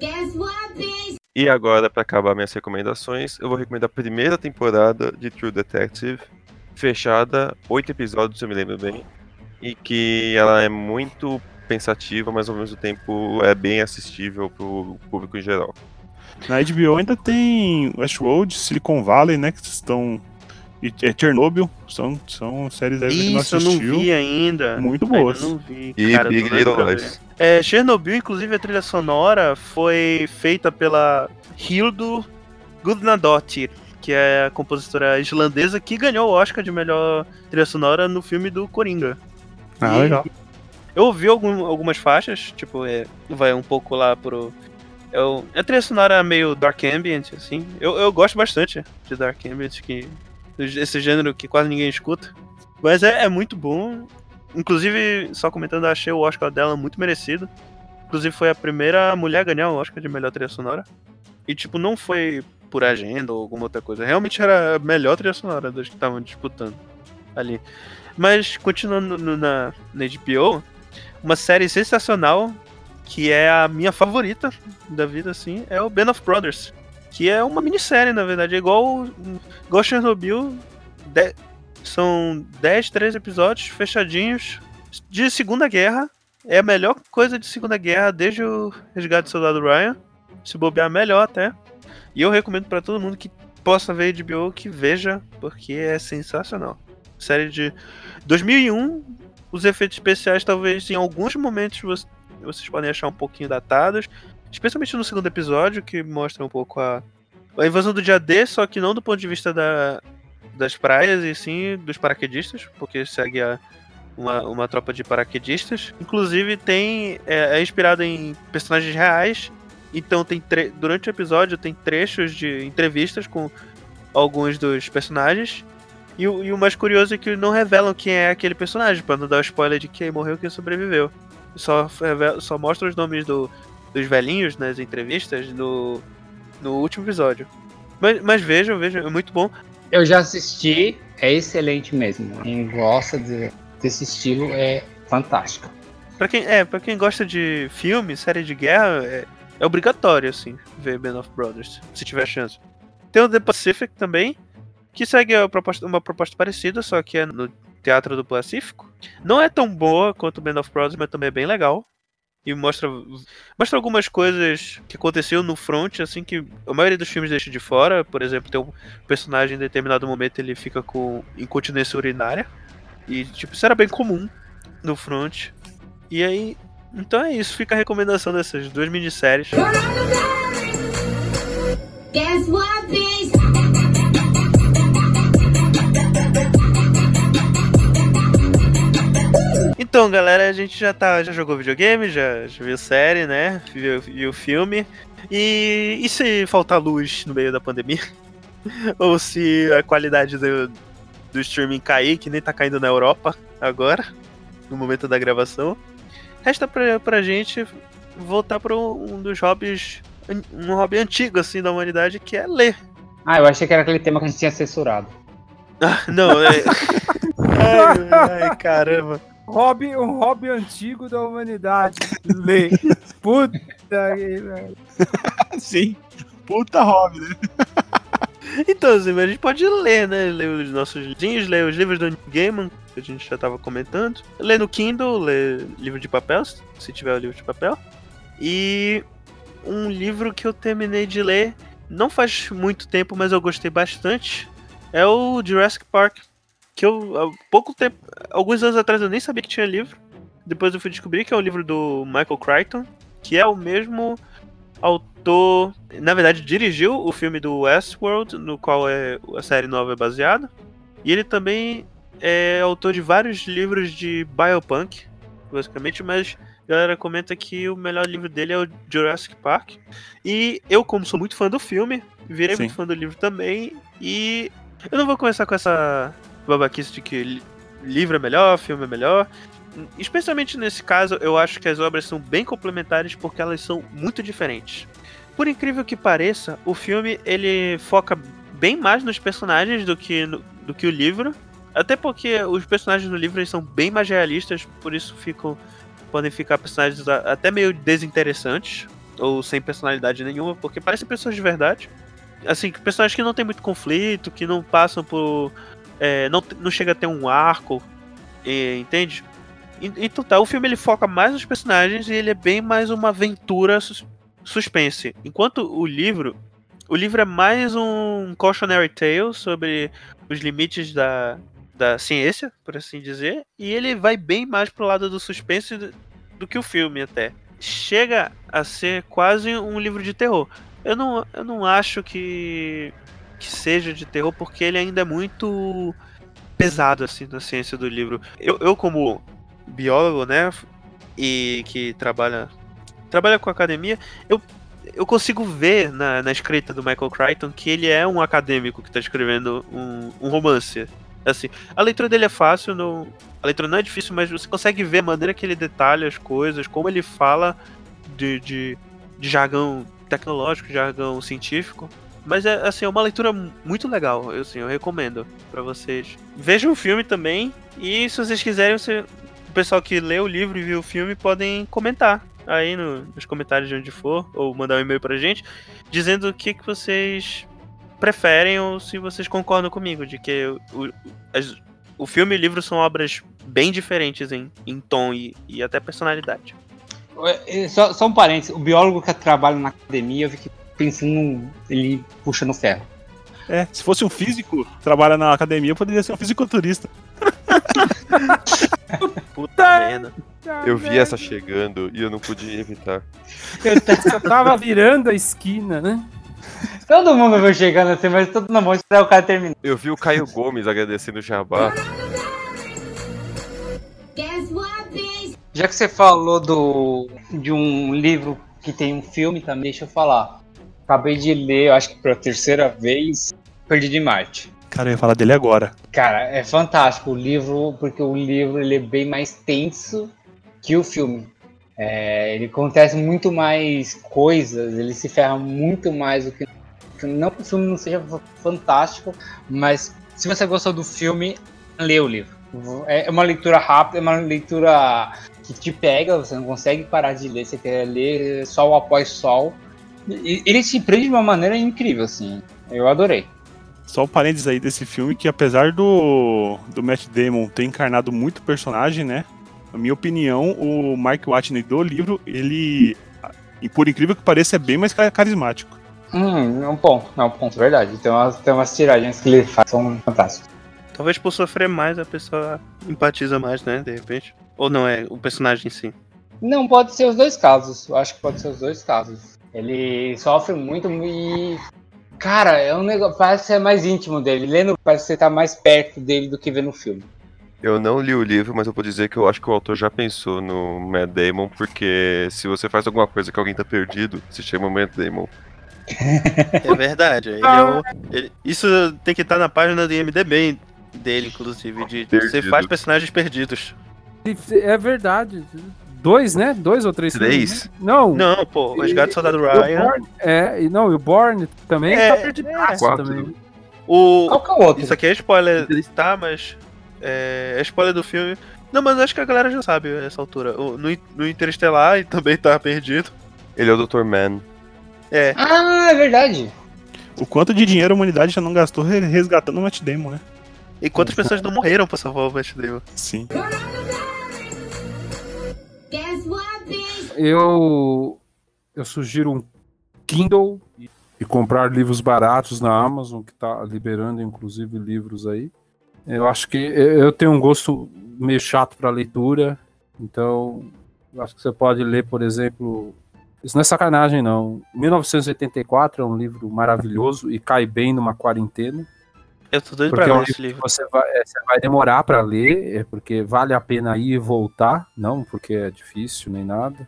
Guess what? E agora, pra acabar minhas recomendações, eu vou recomendar a primeira temporada de True Detective, fechada, oito episódios, se eu me lembro bem, e que ela é muito pensativa, mas ao mesmo tempo é bem assistível pro público em geral. Na HBO ainda tem Westworld, Silicon Valley, né? Que estão. E é Chernobyl, são, são séries aí que não Isso, eu não assistiu. vi ainda. Muito Ainda boas. não vi. E cara, eu Big Little. Lies. É, Chernobyl, inclusive, a trilha sonora foi feita pela Hildur Gudnadottir, que é a compositora islandesa que ganhou o Oscar de melhor trilha sonora no filme do Coringa. Ah, E legal. Eu ouvi algum- algumas faixas, tipo, é, vai um pouco lá pro. É, o- é a trilha sonora meio dark ambient, assim. Eu, eu gosto bastante de dark ambient, que, esse gênero que quase ninguém escuta. Mas é, é muito bom. Inclusive, só comentando, achei o Oscar dela muito merecido. Inclusive, foi a primeira mulher a ganhar o Oscar de melhor trilha sonora. E, tipo, não foi por agenda ou alguma outra coisa. Realmente era a melhor trilha sonora das que estavam disputando ali. Mas, continuando no- na, na HBO, uma série sensacional, que é a minha favorita da vida, assim, é o Band of Brothers. Que é uma minissérie, na verdade, é igual, igual Chernobyl. de- são 10, 13 episódios fechadinhos de Segunda Guerra. É a melhor coisa de Segunda Guerra desde o Resgate do Soldado Ryan. Se bobear, melhor até. E eu recomendo pra todo mundo que possa ver HBO que veja, porque é sensacional. Série de 2001, os efeitos especiais talvez em alguns momentos você- vocês podem achar um pouquinho datados, especialmente no segundo episódio, que mostra um pouco a, a invasão do dia D, só que não do ponto de vista da, das praias, e sim dos paraquedistas, porque segue a, uma, uma tropa de paraquedistas. Inclusive tem é, é inspirado em personagens reais, então tem durante o episódio tem trechos de entrevistas com alguns dos personagens. E, o- e o mais curioso é que não revelam quem é aquele personagem, pra não dar spoiler de quem morreu e quem sobreviveu. Só, revela- só mostra os nomes do- dos velhinhos nas entrevistas no, no último episódio. Mas, mas vejam, vejam, é muito bom. Eu já assisti, é excelente mesmo. Quem gosta de- desse estilo é fantástico. Pra quem, é, pra quem gosta de filme, série de guerra, é, é obrigatório, assim, ver Band of Brothers, se tiver chance. Tem o The Pacific também, que segue a proposta- uma proposta parecida, só que é no Teatro do Pacífico. Não é tão boa quanto Band of Brothers, mas também é bem legal. E mostra, mostra algumas coisas que aconteceu no front, assim, que a maioria dos filmes deixa de fora. Por exemplo, tem um personagem em determinado momento ele fica com incontinência urinária. E, tipo, isso era bem comum no front. E aí, então é isso. Fica a recomendação dessas duas minisséries. Guess what, bitch? Então, galera, a gente já tá, já jogou videogame, já, já viu série, né? Viu, viu filme. E, e se faltar luz no meio da pandemia? Ou se a qualidade do, do streaming cair, que nem tá caindo na Europa agora, no momento da gravação? Resta pra, pra gente voltar para um dos hobbies, um hobby antigo, assim, da humanidade, que é ler. Ah, eu achei que era aquele tema que a gente tinha censurado. Ah, não, é. ai, ai, caramba. Hobby, um hobby antigo da humanidade. Ler. Puta que velho. Sim. Puta hobby, né? Então, assim, a gente pode ler, né? Ler os nossos livrinhos, ler os livros do Neil Gaiman, que a gente já tava comentando. Ler no Kindle, ler livro de papel, se tiver o livro de papel. E um livro que eu terminei de ler, não faz muito tempo, mas eu gostei bastante, é o Jurassic Park. Que eu, há pouco tempo, alguns anos atrás eu nem sabia que tinha livro. Depois eu fui descobrir que é o livro do Michael Crichton, que é o mesmo autor, na verdade, dirigiu o filme do Westworld, no qual é, a série nova é baseada. E ele também é autor de vários livros de biopunk, basicamente, mas a galera comenta que o melhor livro dele é o Jurassic Park. E eu, como sou muito fã do filme, virei Sim. muito fã do livro também. E eu não vou começar com essa babaquice de que li- livro é melhor, filme é melhor. Especialmente nesse caso, eu acho que as obras são bem complementares porque elas são muito diferentes. Por incrível que pareça, o filme ele foca bem mais nos personagens do que, no- do que o livro. Até porque os personagens no livro são bem mais realistas, por isso ficam podem ficar personagens até meio desinteressantes ou sem personalidade nenhuma, porque parecem pessoas de verdade. Assim, personagens que não tem muito conflito, que não passam por é, não, não chega a ter um arco, e- entende? Então tá, o filme ele foca mais nos personagens e ele é bem mais uma aventura sus- suspense. Enquanto o livro, o livro é mais um cautionary tale sobre os limites da, da ciência, por assim dizer, e ele vai bem mais pro lado do suspense do, do que o filme até. Chega a ser quase um livro de terror. Eu não, eu não acho que que seja de terror, porque ele ainda é muito pesado, assim, na ciência do livro. Eu, eu como biólogo, né, e que trabalha, trabalha com academia, eu, eu consigo ver na, na escrita do Michael Crichton que ele é um acadêmico que está escrevendo um, um romance. Assim, a leitura dele é fácil, não, a leitura não é difícil, mas você consegue ver a maneira que ele detalha as coisas, como ele fala de, de, de jargão tecnológico, jargão científico. Mas é assim, é uma leitura muito legal, eu, assim, eu recomendo pra vocês. Vejam o filme também e se vocês quiserem, você pessoal que lê o livro e viu o filme podem comentar aí no- nos comentários de onde for, ou mandar um e-mail pra gente, dizendo o que, que vocês preferem ou se vocês concordam comigo, de que o, as- o filme e o livro são obras bem diferentes em, em tom e, e até personalidade. Só, só um parênteses, o biólogo que trabalha na academia, eu fiquei pensando ele puxando ferro. É, se fosse um físico, trabalha na academia, poderia ser um fisiculturista. Puta merda. Eu vi essa chegando e eu não podia evitar. Eu Você tava virando a esquina, né? Todo mundo vai chegando assim, mas todo mundo vai esperar o cara terminar. Eu vi o Caio Gomes agradecendo o Jabá. Já que você falou do, de um livro que tem um filme também, deixa eu falar. Acabei de ler, eu acho que pela terceira vez, Perdido em Marte. Cara, eu ia falar dele agora. Cara, é fantástico o livro, porque o livro ele é bem mais tenso que o filme. É, ele acontece muito mais coisas, ele se ferra muito mais do que. Não que o filme não seja fa- fantástico, mas se você gostou do filme, lê o livro. É é uma leitura rápida, é uma leitura que te pega, você não consegue parar de ler, você quer ler sol após sol. Ele te prende de uma maneira incrível, assim. Eu adorei. Só um parênteses aí desse filme, que apesar do, do Matt Damon ter encarnado muito personagem, né? Na minha opinião, o Mark Watney do livro, ele, e por incrível que pareça, é bem mais ca- carismático. Hum, é um ponto, é um ponto, verdade. Tem umas, tem umas tiragens que ele faz, são fantásticas. Talvez por sofrer mais a pessoa empatiza mais, né? De repente. Ou não é o personagem em si. Não, pode ser os dois casos. Eu acho que pode ser os dois casos. Ele sofre muito e. Cara, é um negócio. Parece ser mais íntimo dele. Lendo, parece que você tá mais perto dele do que vê no filme. Eu não li o livro, mas eu vou dizer que eu acho que o autor já pensou no Matt Damon, porque se você faz alguma coisa que alguém tá perdido, se chama Matt Damon. É verdade. Ele é o- ele- isso tem que estar na página do IMDB dele, inclusive. De você Perdido. faz personagens perdidos. É verdade. Dois, né? Dois ou três Três? filmes, né? Não. Não, pô, o Resgate do Soldado E Ryan. Born- é, e não, e o Born também É, tá perdido quatro. também. O, Qual que é o outro? Isso aqui é spoiler, tá, mas. É, é spoiler do filme. Não, mas acho que a galera já sabe essa altura. O- no, no Interestelar ele também tá perdido. Ele é o Dr. Man. É, Ah, é verdade. O quanto de dinheiro a humanidade já não gastou re- resgatando o Matt Damon, né? e quantas pessoas não morreram pra salvar o Matt Damon? Sim. Eu eu sugiro um Kindle e comprar livros baratos na Amazon, que tá liberando inclusive livros aí. Eu acho que eu eu tenho um gosto meio chato para leitura, então eu acho que você pode ler, por exemplo, isso não é sacanagem não. 1984 é um livro maravilhoso e cai bem numa quarentena. Eu tô doido Porque pra é um ler esse livro você vai, é, você vai demorar para ler, é porque vale a pena ir e voltar, não porque é difícil nem nada.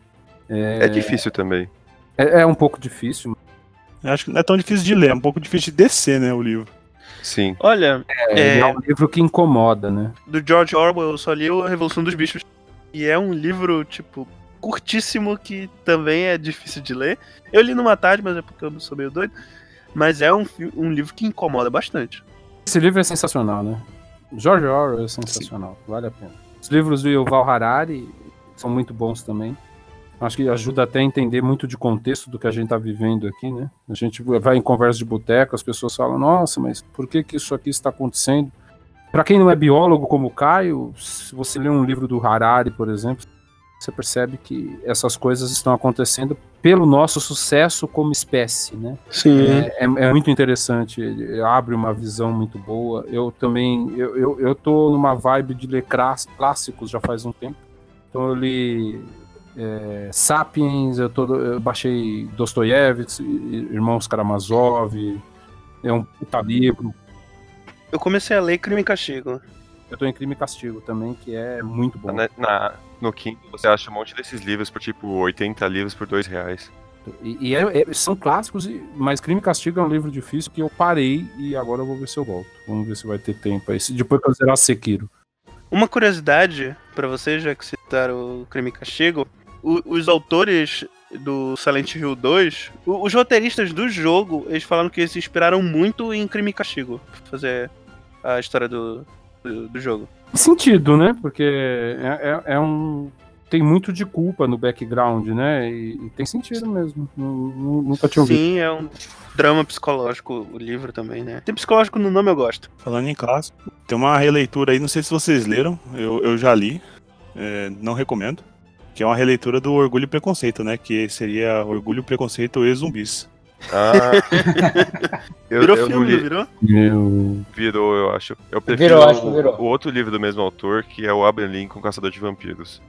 É, difícil também. É, é um pouco difícil. Eu acho que não é tão difícil de ler, é um pouco difícil de descer, né, o livro. Sim. Olha, É, É. é um livro que incomoda, né? do George Orwell eu só li o A Revolução dos Bichos. E é um livro, tipo, curtíssimo que também é difícil de ler. Eu li numa tarde, mas é porque eu sou meio doido. Mas é um, um livro que incomoda bastante. Esse livro é sensacional, né? George Orwell é sensacional, vale a pena. Os livros do Yuval Harari são muito bons também. Acho que ajuda até a entender muito de contexto do que a gente está vivendo aqui, né? A gente vai em conversa de boteco, as pessoas falam, nossa, mas por que, que isso aqui está acontecendo? Para quem não é biólogo como o Caio, se você lê um livro do Harari, por exemplo, você percebe que essas coisas estão acontecendo pelo nosso sucesso como espécie, né? Sim. É, é- é muito interessante, ele abre uma visão muito boa. Eu também, eu, eu, eu tô numa vibe de ler clássicos já faz um tempo. Então eu li é, Sapiens, eu, tô, eu baixei Dostoiévski, Irmãos Karamazov, é um puta livro. Eu comecei a ler Crime e Castigo. Eu tô em Crime e Castigo também, que é muito bom. Na, na- no Kindle você acha um monte desses livros por tipo 80 livros por 2 reais. E, e é- é- são clássicos, e- mas Crime e Castigo é um livro difícil que eu parei e agora eu vou ver se eu volto. Vamos ver se vai ter tempo aí. Depois que eu zerar Sekiro. Uma curiosidade pra vocês, já que citaram o Crime e Castigo, o- os autores do Silent Hill 2, o- os roteiristas do jogo, eles falaram que eles se inspiraram muito em Crime e Castigo pra fazer a história do, do, do jogo. Sentido, né? Porque é, é- é um. Tem muito de culpa no background, né? E, e tem sentido mesmo. Nu- nu- Nunca tinha ouvido. Sim, é um drama psicológico o livro também, né? Tem psicológico no nome, eu gosto. Falando em clássico, tem uma releitura aí, não sei se vocês leram, eu, eu já li, é, não recomendo, que é uma releitura do Orgulho e Preconceito, né? Que seria Orgulho, Preconceito e Zumbis. Ah, eu, Virou eu filme, li- virou? Virou, eu acho. Eu prefiro Virou, acho que o, virou. o outro livro do mesmo autor, que é o Abraham Lincoln, Caçador de Vampiros.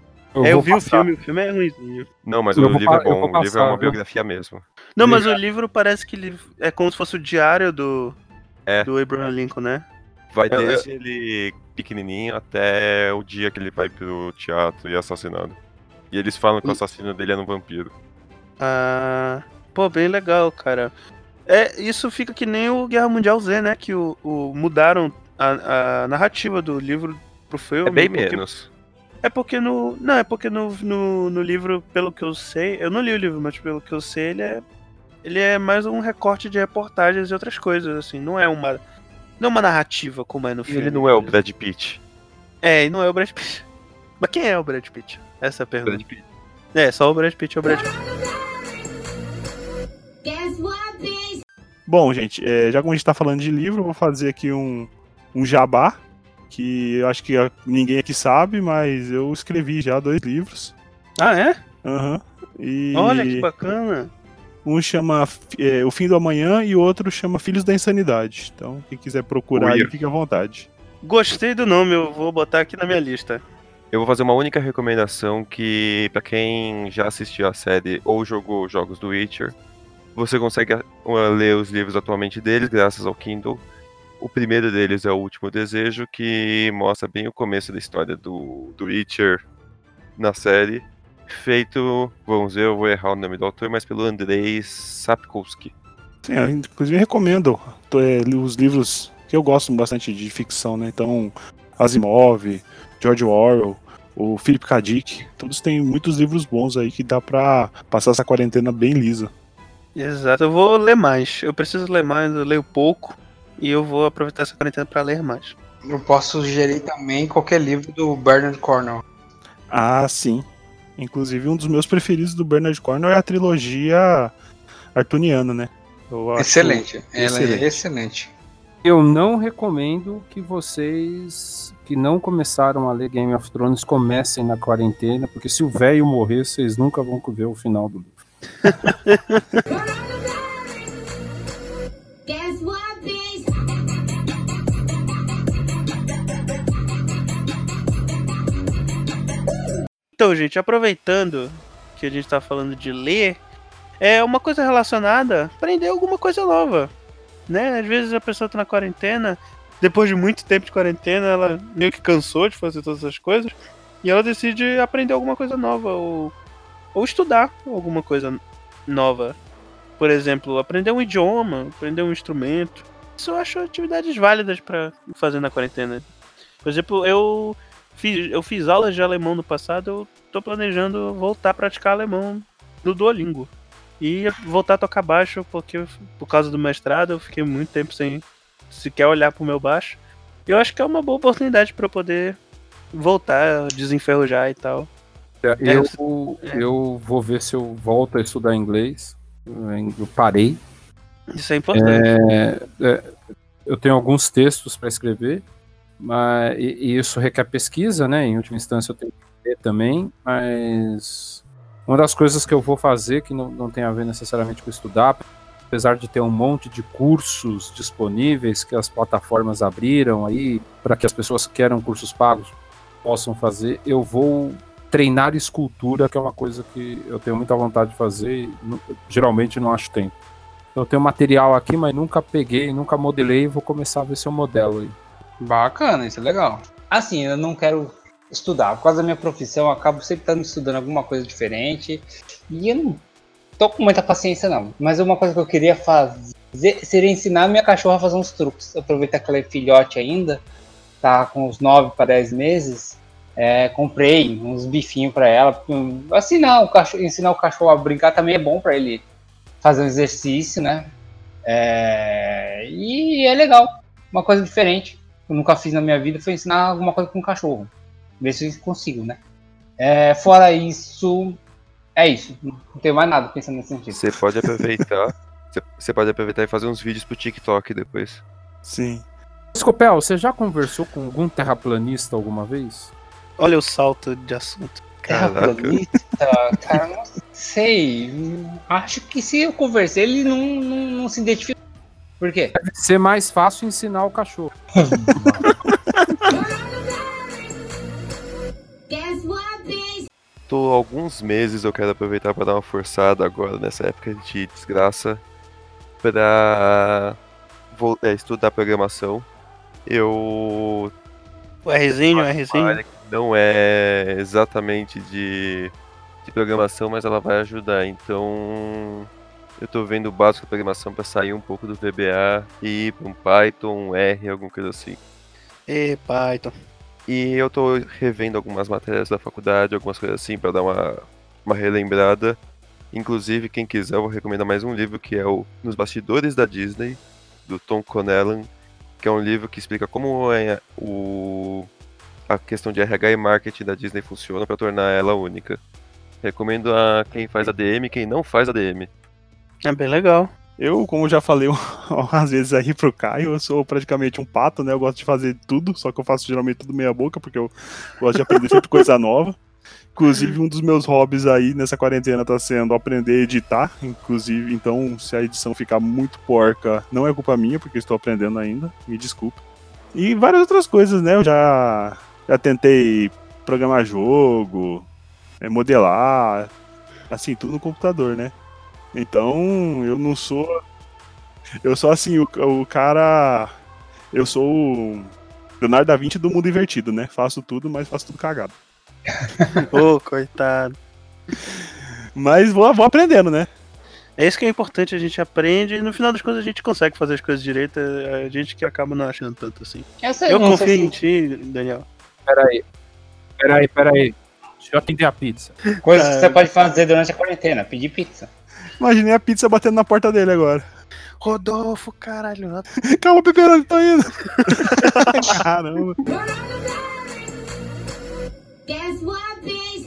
é, eu vi o passar. filme, o filme é ruimzinho. Não, mas Eu o livro é eu bom. O livro é uma biografia mesmo. Não, mas o livro parece que ele é como se fosse o diário do, É. do Abraham Lincoln, né? Vai Eu- eu- desde ele pequenininho até o dia que ele vai pro teatro e é assassinado. E eles falam que o assassino dele é um vampiro. Ah, pô, bem legal, cara. É, isso fica que nem o Guerra Mundial Z, né? Que o, o- mudaram a, a narrativa do livro pro filme. É bem porque- menos. É porque no. Não, é porque no, no, no livro, pelo que eu sei. Eu não li o livro, mas pelo que eu sei, ele é. Ele é mais um recorte de reportagens e outras coisas, assim. Não é uma. Não é uma narrativa como é no E filme. ele não é o Brad Pitt. É, e não é o Brad Pitt. Mas quem é o Brad Pitt? Essa é a pergunta. Brad Pitt. É, só o Brad Pitt é o Brad Pitt. Guess what, bitch? Bom, gente, é, já como a gente tá falando de livro, eu vou fazer aqui um, um jabá, que eu acho que ninguém aqui sabe, mas eu escrevi já dois livros. Ah, é? Aham. E Olha que bacana. um chama é, O Fim do Amanhã e o outro chama Filhos da Insanidade. Então, quem quiser procurar aí, fique à vontade. Gostei do nome, eu vou botar aqui na minha lista. Eu vou fazer uma única recomendação que, pra quem já assistiu a série ou jogou jogos do Witcher, você consegue uh, ler os livros atualmente deles graças ao Kindle. O primeiro deles é O Último Desejo, que mostra bem o começo da história do, do Witcher na série. Feito, vamos ver, eu vou errar o nome do autor, mas pelo Andrei Sapkowski. Sim, eu, inclusive recomendo é, os livros que eu gosto bastante de ficção, né? Então, Asimov, George Orwell, o Philip K. Dick, todos têm muitos livros bons aí que dá pra passar essa quarentena bem lisa. Exato, eu vou ler mais. Eu preciso ler mais, eu leio pouco. E eu vou aproveitar essa quarentena pra ler mais. Eu posso sugerir também qualquer livro do Bernard Cornwell. Ah, sim. Inclusive, um dos meus preferidos do Bernard Cornwell é a trilogia artuniana, né? Eu acho- Excelente. Ela excelente. é excelente. Eu não recomendo que vocês que não começaram a ler Game of Thrones comecem na quarentena, porque se o velho morrer, vocês nunca vão ver o final do livro. Então, gente, aproveitando que a gente tá falando de ler, é uma coisa relacionada aprender alguma coisa nova. Né? Às vezes a pessoa tá na quarentena, depois de muito tempo de quarentena, ela meio que cansou de fazer todas essas coisas, e ela decide aprender alguma coisa nova, ou, ou estudar alguma coisa nova. Por exemplo, aprender um idioma, aprender um instrumento. Isso eu acho atividades válidas pra fazer na quarentena. Por exemplo, eu fiz, eu fiz aulas de alemão no passado, eu tô planejando voltar a praticar alemão no Duolingo. E voltar a tocar baixo, porque por causa do mestrado eu fiquei muito tempo sem sequer olhar pro meu baixo. Eu acho que é uma boa oportunidade pra eu poder voltar, desenferrujar e tal. Eu, é. eu vou ver se eu volto a estudar inglês. Eu parei. Isso é importante. É, é, eu tenho alguns textos para escrever, mas, e, e isso requer pesquisa, né? Em última instância, eu tenho que ler também, mas uma das coisas que eu vou fazer, que não, não tem a ver necessariamente com estudar, apesar de ter um monte de cursos disponíveis que as plataformas abriram aí para que as pessoas que queiram cursos pagos possam fazer, eu vou treinar escultura, que é uma coisa que eu tenho muita vontade de fazer e geralmente não acho tempo. Então, Eu tenho material aqui, mas nunca peguei, nunca modelei, vou começar a ver se eu modelo aí. Bacana, isso é legal. Assim, eu não quero estudar. Por causa da minha profissão, eu acabo sempre estando estudando alguma coisa diferente. E eu não tô com muita paciência, não. Mas uma coisa que eu queria fazer seria ensinar minha cachorra a fazer uns truques. Aproveitar que ela é filhote ainda, tá com uns 9 para 10 meses. É, comprei uns bifinhos para ela. porque, hum, Ensinar o, cachorro, ensinar o cachorro a brincar também é bom para ele fazer um exercício, né? É, e é legal, uma coisa diferente. eu nunca fiz na minha vida foi ensinar alguma coisa com cachorro. Ver se eu consigo, né? É, fora isso, é isso. Não tenho mais nada pensando nesse sentido. Você pode aproveitar. você- pode aproveitar e fazer uns vídeos pro TikTok depois. Sim. Scopel, você já conversou com algum terraplanista alguma vez? Olha o salto de assunto. Caraca. Terraplanista, cara, não sei. Acho que se eu conversei, ele não, não, não se identifica. Por quê? Deve ser mais fácil ensinar o cachorro. Tô alguns meses, eu quero aproveitar para dar uma forçada agora nessa época de desgraça pra vol- é, estudar programação. Eu O Rzinho, o Rzinho. não é exatamente de, de programação, mas ela vai ajudar. Então, eu tô vendo o básico da programação para sair um pouco do VBA e ir para um Python, um R, alguma coisa assim. E Python. E eu tô revendo algumas matérias da faculdade, algumas coisas assim, para dar uma, uma relembrada. Inclusive, quem quiser, eu vou recomendar mais um livro que é o Nos Bastidores da Disney, do Tom Connellan, que é um livro que explica como é o, a questão de RH e marketing da Disney funciona para tornar ela única. Recomendo a quem faz ADM e quem não faz ADM. É bem legal. Eu, como já falei às vezes aí pro Caio, eu sou praticamente um pato, né? Eu gosto de fazer tudo, só que eu faço geralmente tudo meia boca, porque eu gosto de aprender sempre coisa nova. Inclusive, um dos meus hobbies aí nessa quarentena tá sendo aprender a editar. Inclusive, então, se a edição ficar muito porca, não é culpa minha, porque estou aprendendo ainda. Me desculpe. E várias outras coisas, né? Eu já, já tentei programar jogo, é, modelar, assim, tudo no computador, né? Então, eu não sou. Eu sou assim, o, o cara. Eu sou o Leonardo da Vinci do mundo invertido, né? Faço tudo, mas faço tudo cagado. Ô, coitado. Mas vou, vou aprendendo, né? É isso que é importante, a gente aprende e no final das contas a gente consegue fazer as coisas direito, é a gente que acaba não achando tanto assim. Eu, sei, Eu confio sei em ti, Daniel. Peraí. Peraí, peraí. Deixa eu atender a pizza. coisas que Ah. você pode fazer durante a quarentena, pedir pizza. Imaginei a pizza batendo na porta dele agora. Rodolfo, caralho. Calma, Peperoni, tô indo. Caramba. What, bitch?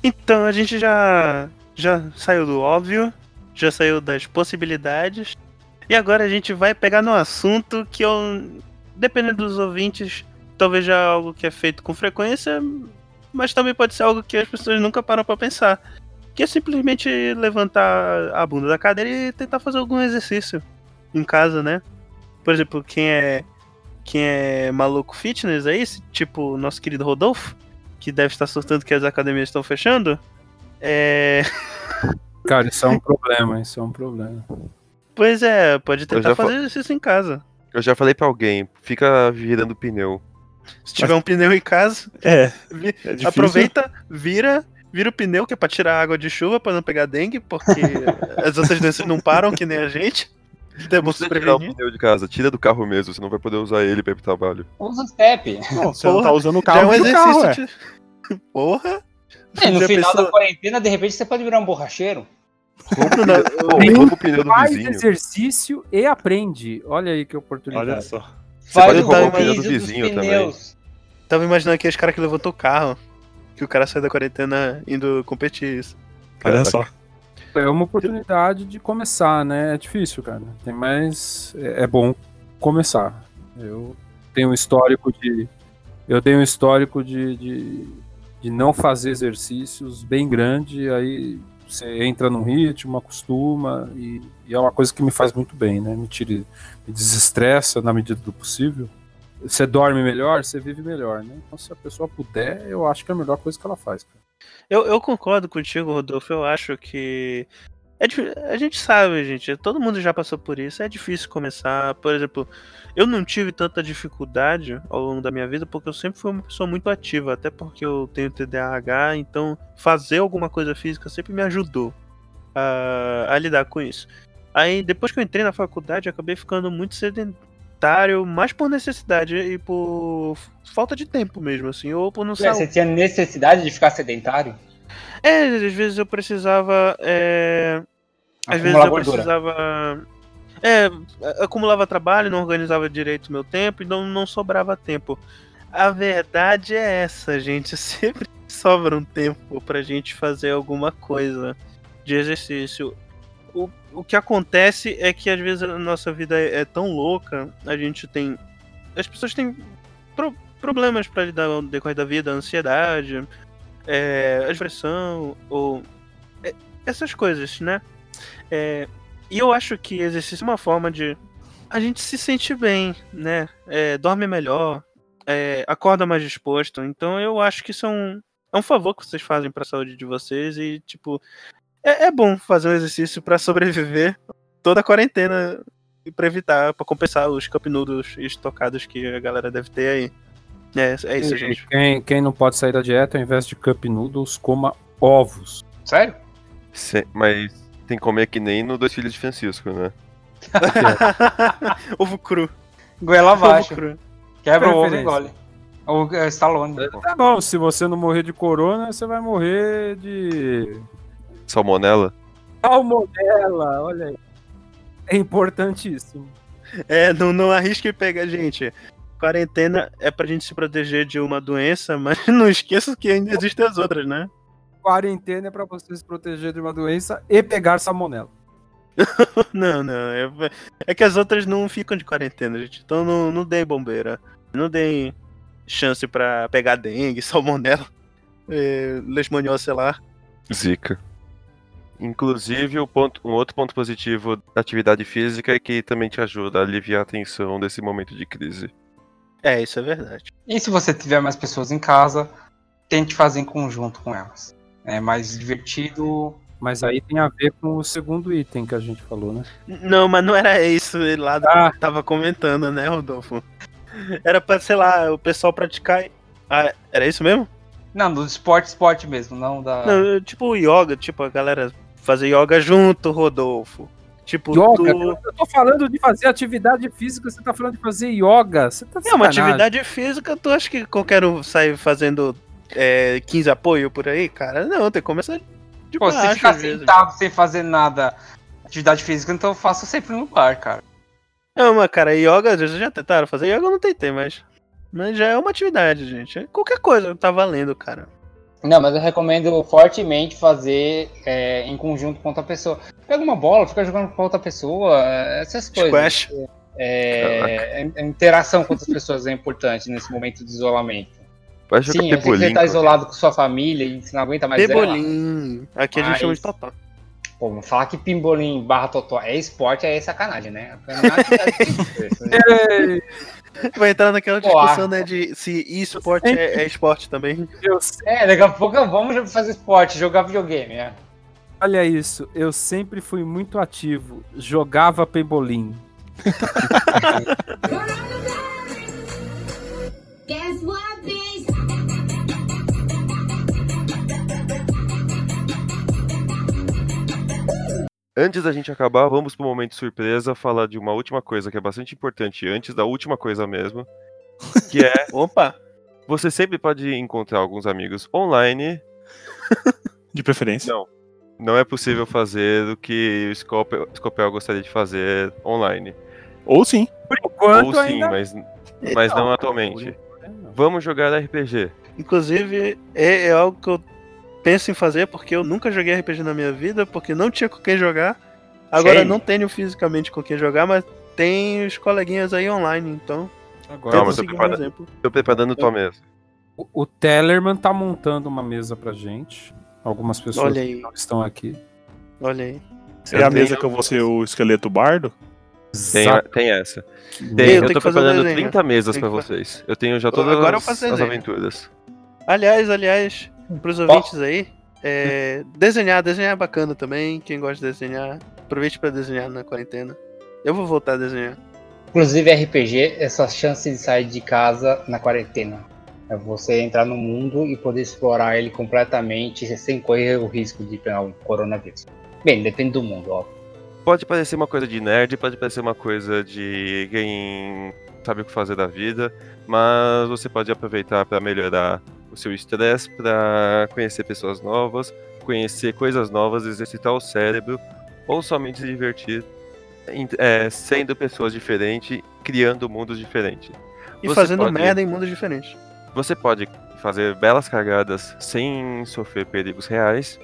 Então, a gente já, já saiu do óbvio, já saiu das possibilidades, e agora a gente vai pegar no assunto que eu, dependendo dos ouvintes, talvez já algo que é feito com frequência, mas também pode ser algo que as pessoas nunca param pra pensar. Que é simplesmente levantar a bunda da cadeira e tentar fazer algum exercício em casa, né? Por exemplo, quem é quem é maluco fitness aí, tipo o nosso querido Rodolfo, que deve estar surtando que as academias estão fechando. É. Cara, isso é um problema, isso é um problema. Pois é, pode tentar fazer exercício em casa. Eu já falei pra alguém, fica virando pneu. Se tiver um pneu em casa, É, vi- é aproveita, vira, vira o pneu que é pra tirar água de chuva pra não pegar dengue, porque as outras doenças não param que nem a gente. Não Temos precisa que tirar o pneu de casa, tira do carro mesmo, você não vai poder usar ele pra ir pro trabalho. Usa o step. Não, você não tá usando o é carro um e o exercício. carro, é. de- Porra! É, no Já final pensou? da quarentena, de repente, você pode virar um borracheiro. Rouba o pneu, do Faz vizinho. exercível e aprende. Olha aí que oportunidade. Olha só. Você Faz pode o roubar o pneu do vizinho também. Tava imaginando aqueles caras que levantou o carro. Que o cara saiu da quarentena indo competir isso. Olha Caraca. só. É uma oportunidade de começar, né? É difícil, cara. Tem mais. É é bom começar. Eu tenho um histórico de. Eu tenho um histórico de, de, de não fazer exercícios bem grande, aí você entra num ritmo, acostuma, e, e é uma coisa que me faz muito bem, né? Me tira, me desestressa na medida do possível. Você dorme melhor, você vive melhor, né? Então, se a pessoa puder, eu acho que é a melhor coisa que ela faz. Cara. Eu, eu concordo contigo, Rodolfo. Eu acho que. É, a gente sabe, gente. Todo mundo já passou por isso. É difícil começar. Por exemplo, eu não tive tanta dificuldade ao longo da minha vida porque eu sempre fui uma pessoa muito ativa. Até porque eu tenho TDAH. Então, fazer alguma coisa física sempre me ajudou a, a lidar com isso. Aí, depois que eu entrei na faculdade, eu acabei ficando muito sedentário, mais por necessidade e por falta de tempo mesmo, assim. Ou por não saber. Você tinha necessidade de ficar sedentário? É, às vezes eu precisava é, Às vezes eu gordura. precisava. É, acumulava trabalho, não organizava direito o meu tempo e não, não sobrava tempo. A verdade é essa, gente. Sempre sobra um tempo pra gente fazer alguma coisa de exercício. O, o que acontece é que às vezes a nossa vida é, é tão louca, a gente tem. As pessoas têm pro- problemas pra lidar no decorrer da vida, ansiedade, é, a depressão, ou. é, essas coisas, né? É, e eu acho que exercício é uma forma de. A gente se sente bem, né? É, dorme melhor, é, acorda mais disposto. Então eu acho que isso é é um favor que vocês fazem pra saúde de vocês e, tipo, é, é bom fazer um exercício pra sobreviver toda a quarentena e pra evitar, pra compensar os cup noodles estocados que a galera deve ter aí. É, é isso, E gente. Quem, quem não pode sair da dieta, ao invés de cup noodles, coma ovos. Sério? Se- Mas tem que comer que nem no Dois Filhos de Francisco, né? Ovo cru. Goela abaixo. Quebra o ovo e engole. O é, Stallone. pô. Tá bom, se você não morrer de corona, você vai morrer de Salmonela? salmonela, olha aí. É importantíssimo. É, não, não arrisque pegar, gente. Quarentena é pra gente se proteger de uma doença, mas não esqueça que ainda existem as outras, né? Quarentena é pra você se proteger de uma doença e pegar salmonela. Não, não. É, é que as outras não ficam de quarentena, gente. Então não, não deem bombeira. Não deem chance pra pegar dengue, salmonela, é, leishmaniose, sei lá. Zika. Inclusive, o ponto- um outro ponto positivo da atividade física é que também te ajuda a aliviar a tensão desse momento de crise. É, isso é verdade. E se você tiver mais pessoas em casa, tente fazer em conjunto com elas. É mais divertido. Mas aí tem a ver com o segundo item que a gente falou, né? Não, mas não era isso ele lá Ah. tava comentando, né, Rodolfo? Era pra, sei lá, o pessoal praticar. Ah, era isso mesmo? Não, do esporte, esporte mesmo, não da. Não, tipo yoga, tipo a galera fazer yoga junto, Rodolfo. Tipo, Yoga? tu- Eu tô falando de fazer atividade física, você tá falando de fazer yoga. Você tá É uma atividade física, tu acha que qualquer um sai fazendo é, 15 apoio por aí, cara? Não, tem que começar de Pô, se baixo, ficar às vezes. sentado sem fazer nada, atividade física, então eu faço sempre no bar, cara. Não, mas cara, yoga, vocês já tentaram fazer yoga? Eu não tentei, mas... Mas já é uma atividade, gente. É Qualquer coisa tá valendo, cara. Não, mas eu recomendo fortemente fazer é, em conjunto com outra pessoa. Pega uma bola, fica jogando com outra pessoa, essas coisas. É, a interação com outras pessoas é importante nesse momento de isolamento. Vai jogar Sim, que você pebolim. tá isolado com sua família e você não aguenta mais ela. Pebolim. Aqui a gente Mas- chama de totó. Pô, falar que pimbolim barra totó é esporte é sacanagem, né? É Vai entrar naquela discussão, né, de se esporte é, é esporte também. É, daqui a pouco vamos fazer esporte, jogar videogame, né? Olha isso, eu sempre fui muito ativo. Jogava pebolim. Guess what, bitch? Antes da gente acabar, vamos pro momento surpresa falar de uma última coisa que é bastante importante antes da última coisa mesmo. Que é, Opa! você sempre pode encontrar alguns amigos online. De preferência. Não. Não é possível fazer o que o Scopel, Scopel gostaria de fazer online. Ou sim. Por enquanto Ou sim, ainda mas, mas não atualmente. não. Vamos jogar RPG. Inclusive, é, é algo que eu penso em fazer porque eu nunca joguei RPG na minha vida, porque não tinha com quem jogar. Agora Shame. não tenho fisicamente com quem jogar, mas tem os coleguinhas aí online, então Agora, Não, mas eu seguir um exemplo. Tô preparando tua mesa. o, o Tellerman tá montando uma mesa pra gente. Algumas pessoas Olha aí. que não estão aqui. Olha aí. É a Eu mesa que eu vou ser o esqueleto bardo? Tem, tem essa. Eu Tem, eu que tô preparando desenho. 30 mesas fa- vocês. Eu tenho já todas Agora eu as, as aventuras. Aliás, aliás, pros ouvintes aí, é, desenhar, desenhar é bacana também. Quem gosta de desenhar, aproveite pra desenhar na quarentena. Eu vou voltar a desenhar. Inclusive, RPG é sua chance de sair de casa na quarentena. É você entrar no mundo e poder explorar ele completamente sem correr o risco de pegar o coronavírus. Bem, depende do mundo, ó. Pode parecer uma coisa de nerd, pode parecer uma coisa de quem sabe o que fazer da vida, mas você pode aproveitar para melhorar o seu estresse, para conhecer pessoas novas, conhecer coisas novas, exercitar o cérebro ou somente se divertir é, sendo pessoas diferentes, criando mundos diferentes. E Você fazendo pode- merda em mundos diferentes. Você pode fazer belas cagadas sem sofrer perigos reais.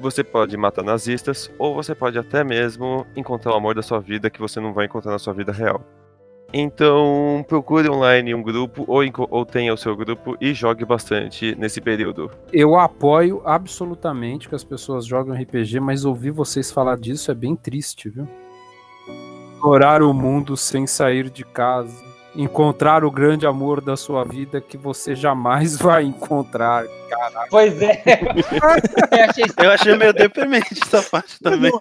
Você pode matar nazistas, ou você pode até mesmo encontrar o amor da sua vida que você não vai encontrar na sua vida real. Então, procure online um grupo ou, ou tenha o seu grupo e jogue bastante nesse período. Eu apoio absolutamente que as pessoas joguem RPG, mas ouvir vocês falar disso é bem triste, viu? Explorar o mundo sem sair de casa. Encontrar o grande amor da sua vida que você jamais vai encontrar. Pois é. Eu achei Eu achei meio deprimente essa parte também.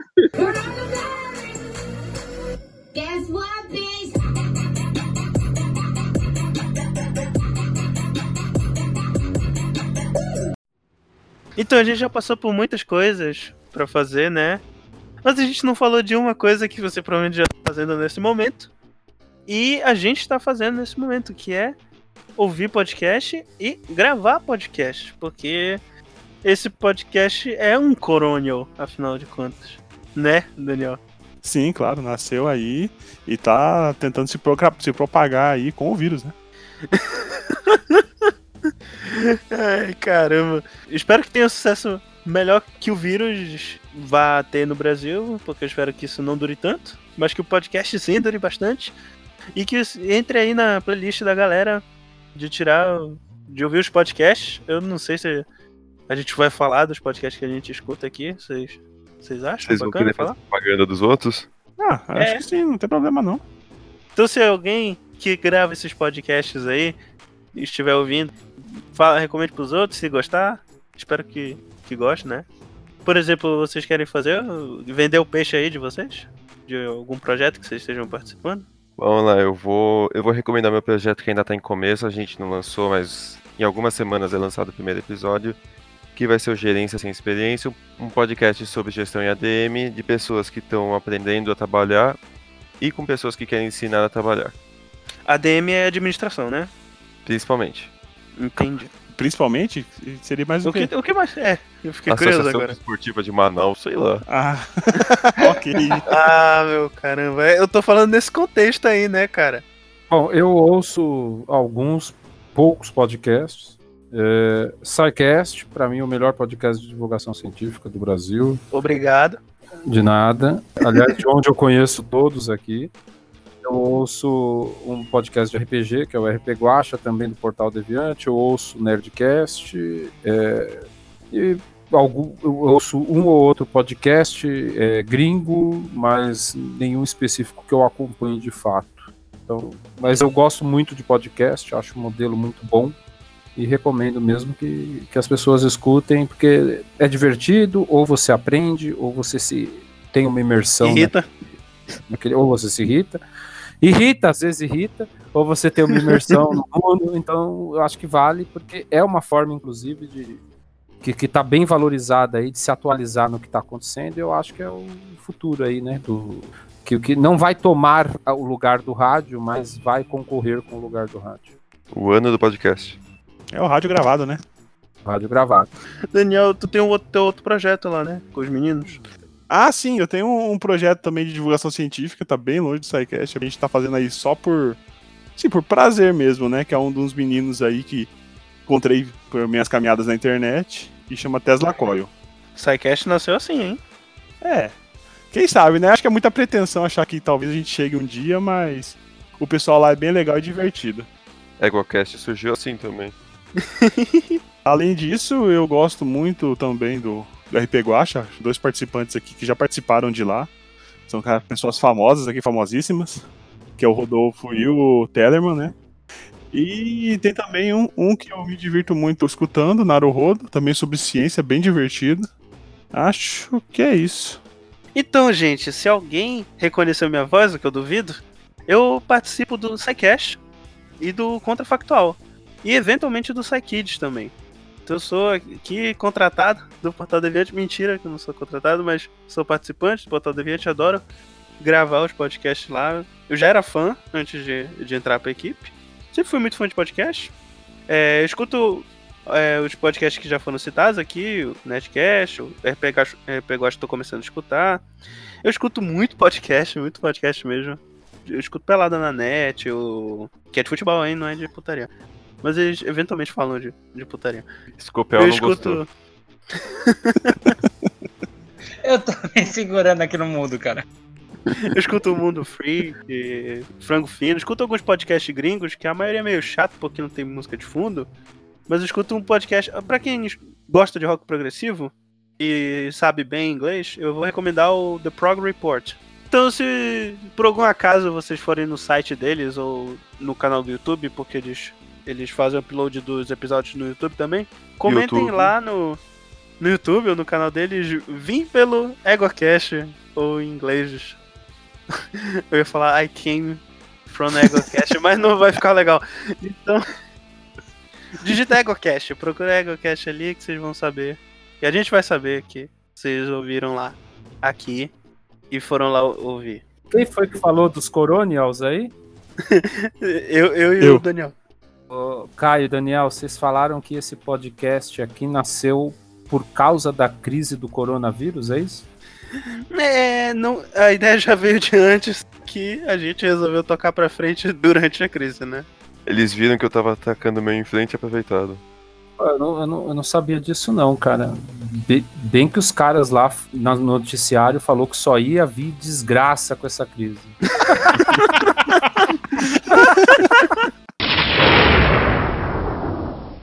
Guess what, bitch? Então a gente já passou por muitas coisas pra fazer, né? Mas a gente não falou de uma coisa que você provavelmente já tá fazendo nesse momento. E a gente tá fazendo nesse momento, que é ouvir podcast e gravar podcast. Porque esse podcast é um coronel, afinal de contas. Né, Daniel? Sim, claro, nasceu aí e tá tentando se, se propagar aí com o vírus, né? Ai, caramba. Espero que tenha um sucesso melhor que o vírus vá ter no Brasil, porque eu espero que isso não dure tanto, mas que o podcast sim dure bastante. E que entre aí na playlist da galera de tirar, de ouvir os podcasts. Eu não sei se a gente vai falar dos podcasts que a gente escuta aqui. Vocês, vocês acham Vocês vão bacana querer falar? fazer propaganda dos outros? Ah, acho É. que sim, não tem problema não. Então, se alguém que grava esses podcasts aí estiver ouvindo, fala, recomende pros outros, se gostar. Espero que, que goste, né? Por exemplo, vocês querem fazer, vender o peixe aí de vocês? De algum projeto que vocês estejam participando? Vamos lá, eu vou, eu vou recomendar meu projeto que ainda tá em começo, a gente não lançou, mas em algumas semanas é lançado o primeiro episódio, que vai ser o Gerência Sem Experiência, um podcast sobre gestão em ADM, de pessoas que estão aprendendo a trabalhar e com pessoas que querem ensinar a trabalhar, ADM é administração, né? principalmente. Entendi. Principalmente, seria mais o O que, quê? o que mais? É, eu fiquei curioso Associação agora. Esportiva de Manaus, sei lá. Ah, ok. Ah, meu caramba. é, Eu tô falando nesse contexto aí, né, cara? Bom, eu ouço alguns, poucos podcasts. É, SciCast, para mim, é o melhor podcast de divulgação científica do Brasil. Obrigado. De nada. Aliás, de onde eu conheço todos aqui. Eu ouço um podcast de RPG, que é o RP Guacha, também do Portal Deviante. Eu ouço o Nerdcast. é, e algum, eu ouço um ou outro podcast é, gringo, mas nenhum específico que eu acompanhe de fato. Então, mas eu gosto muito de podcast, acho o modelo muito bom e recomendo mesmo que, que as pessoas escutem, porque é divertido, ou você aprende, ou você se tem uma imersão Irrita. naquele, ou você se irrita. Irrita, às vezes irrita, ou você tem uma imersão no mundo, então eu acho que vale, porque é uma forma, inclusive, de que, que tá bem valorizada aí, de se atualizar no que está acontecendo, eu acho que é o futuro aí, né, do, que, que não vai tomar o lugar do rádio, mas vai concorrer com o lugar do rádio. O ano do podcast. É o rádio gravado, né? Rádio gravado. Daniel, tu tem um outro, teu outro projeto lá, né? Com os meninos. Ah, sim, eu tenho um, um projeto também de divulgação científica, tá bem longe do SciCast. A gente tá fazendo aí só por. Sim, por prazer mesmo, né? Que é um dos meninos aí que encontrei por minhas caminhadas na internet e chama Tesla Coil. Psycast nasceu assim, hein? É. Quem sabe, né? Acho que é muita pretensão achar que talvez a gente chegue um dia, mas o pessoal lá é bem legal e divertido. EgoCast surgiu assim também. Além disso, eu gosto muito também do, do RP Guacha, dois participantes aqui que já participaram de lá. São cara- pessoas famosas aqui, famosíssimas, que é o Rodolfo e o Tellerman, né? E tem também um, um que eu me divirto muito escutando, Naruhodo, também sobre ciência, bem divertido. Acho que é isso. Então, gente, se alguém reconheceu minha voz, o que eu duvido, eu participo do SciCast e do Contrafactual. E eventualmente do SciKids também. Então eu sou aqui contratado do Portal Deviante. Mentira que eu não sou contratado, mas sou participante do Portal Deviante. Adoro gravar os podcasts lá. Eu já era fã antes de, de entrar pra equipe. Sempre fui muito fã de podcast. É, eu escuto é, os podcasts que já foram citados aqui, o Netcast, o RPG, RPG estou começando a escutar. Eu escuto muito podcast, muito podcast mesmo. Eu escuto Pelada na Net, o... que é de futebol, hein? Não é de putaria. Mas eles eventualmente falam de, de putaria. Scopel eu não escuto. Eu tô me segurando aqui no mundo, cara. Eu escuto o Mundo Free, e Frango Fino, escuto alguns podcasts gringos, que a maioria é meio chato porque não tem música de fundo. Mas eu escuto um podcast. Pra quem gosta de rock progressivo e sabe bem inglês, eu vou recomendar o The Prog Report. Então, se por algum acaso vocês forem no site deles ou no canal do YouTube, porque eles, eles fazem upload dos episódios no YouTube também, comentem YouTube. lá no, no YouTube ou no canal deles, vim pelo EgoCast ou em inglês. Eu ia falar I came from EgoCast, mas não vai ficar legal. Então, digita EgoCast, procura EgoCast ali que vocês vão saber. E a gente vai saber que vocês ouviram lá, aqui, e foram lá ouvir. Quem foi que falou dos Coronials aí? Eu, eu e Eu. o Daniel. Ô, Caio e Daniel, vocês falaram que esse podcast aqui nasceu por causa da crise do coronavírus, é isso? É, não, a ideia já veio de antes que a gente resolveu tocar pra frente durante a crise, né? Eles viram que eu tava atacando meio em frente e aproveitaram. Pô, Eu não, eu não- eu não sabia disso não, cara. Be- bem que os caras lá no noticiário falou que só ia vir desgraça com essa crise.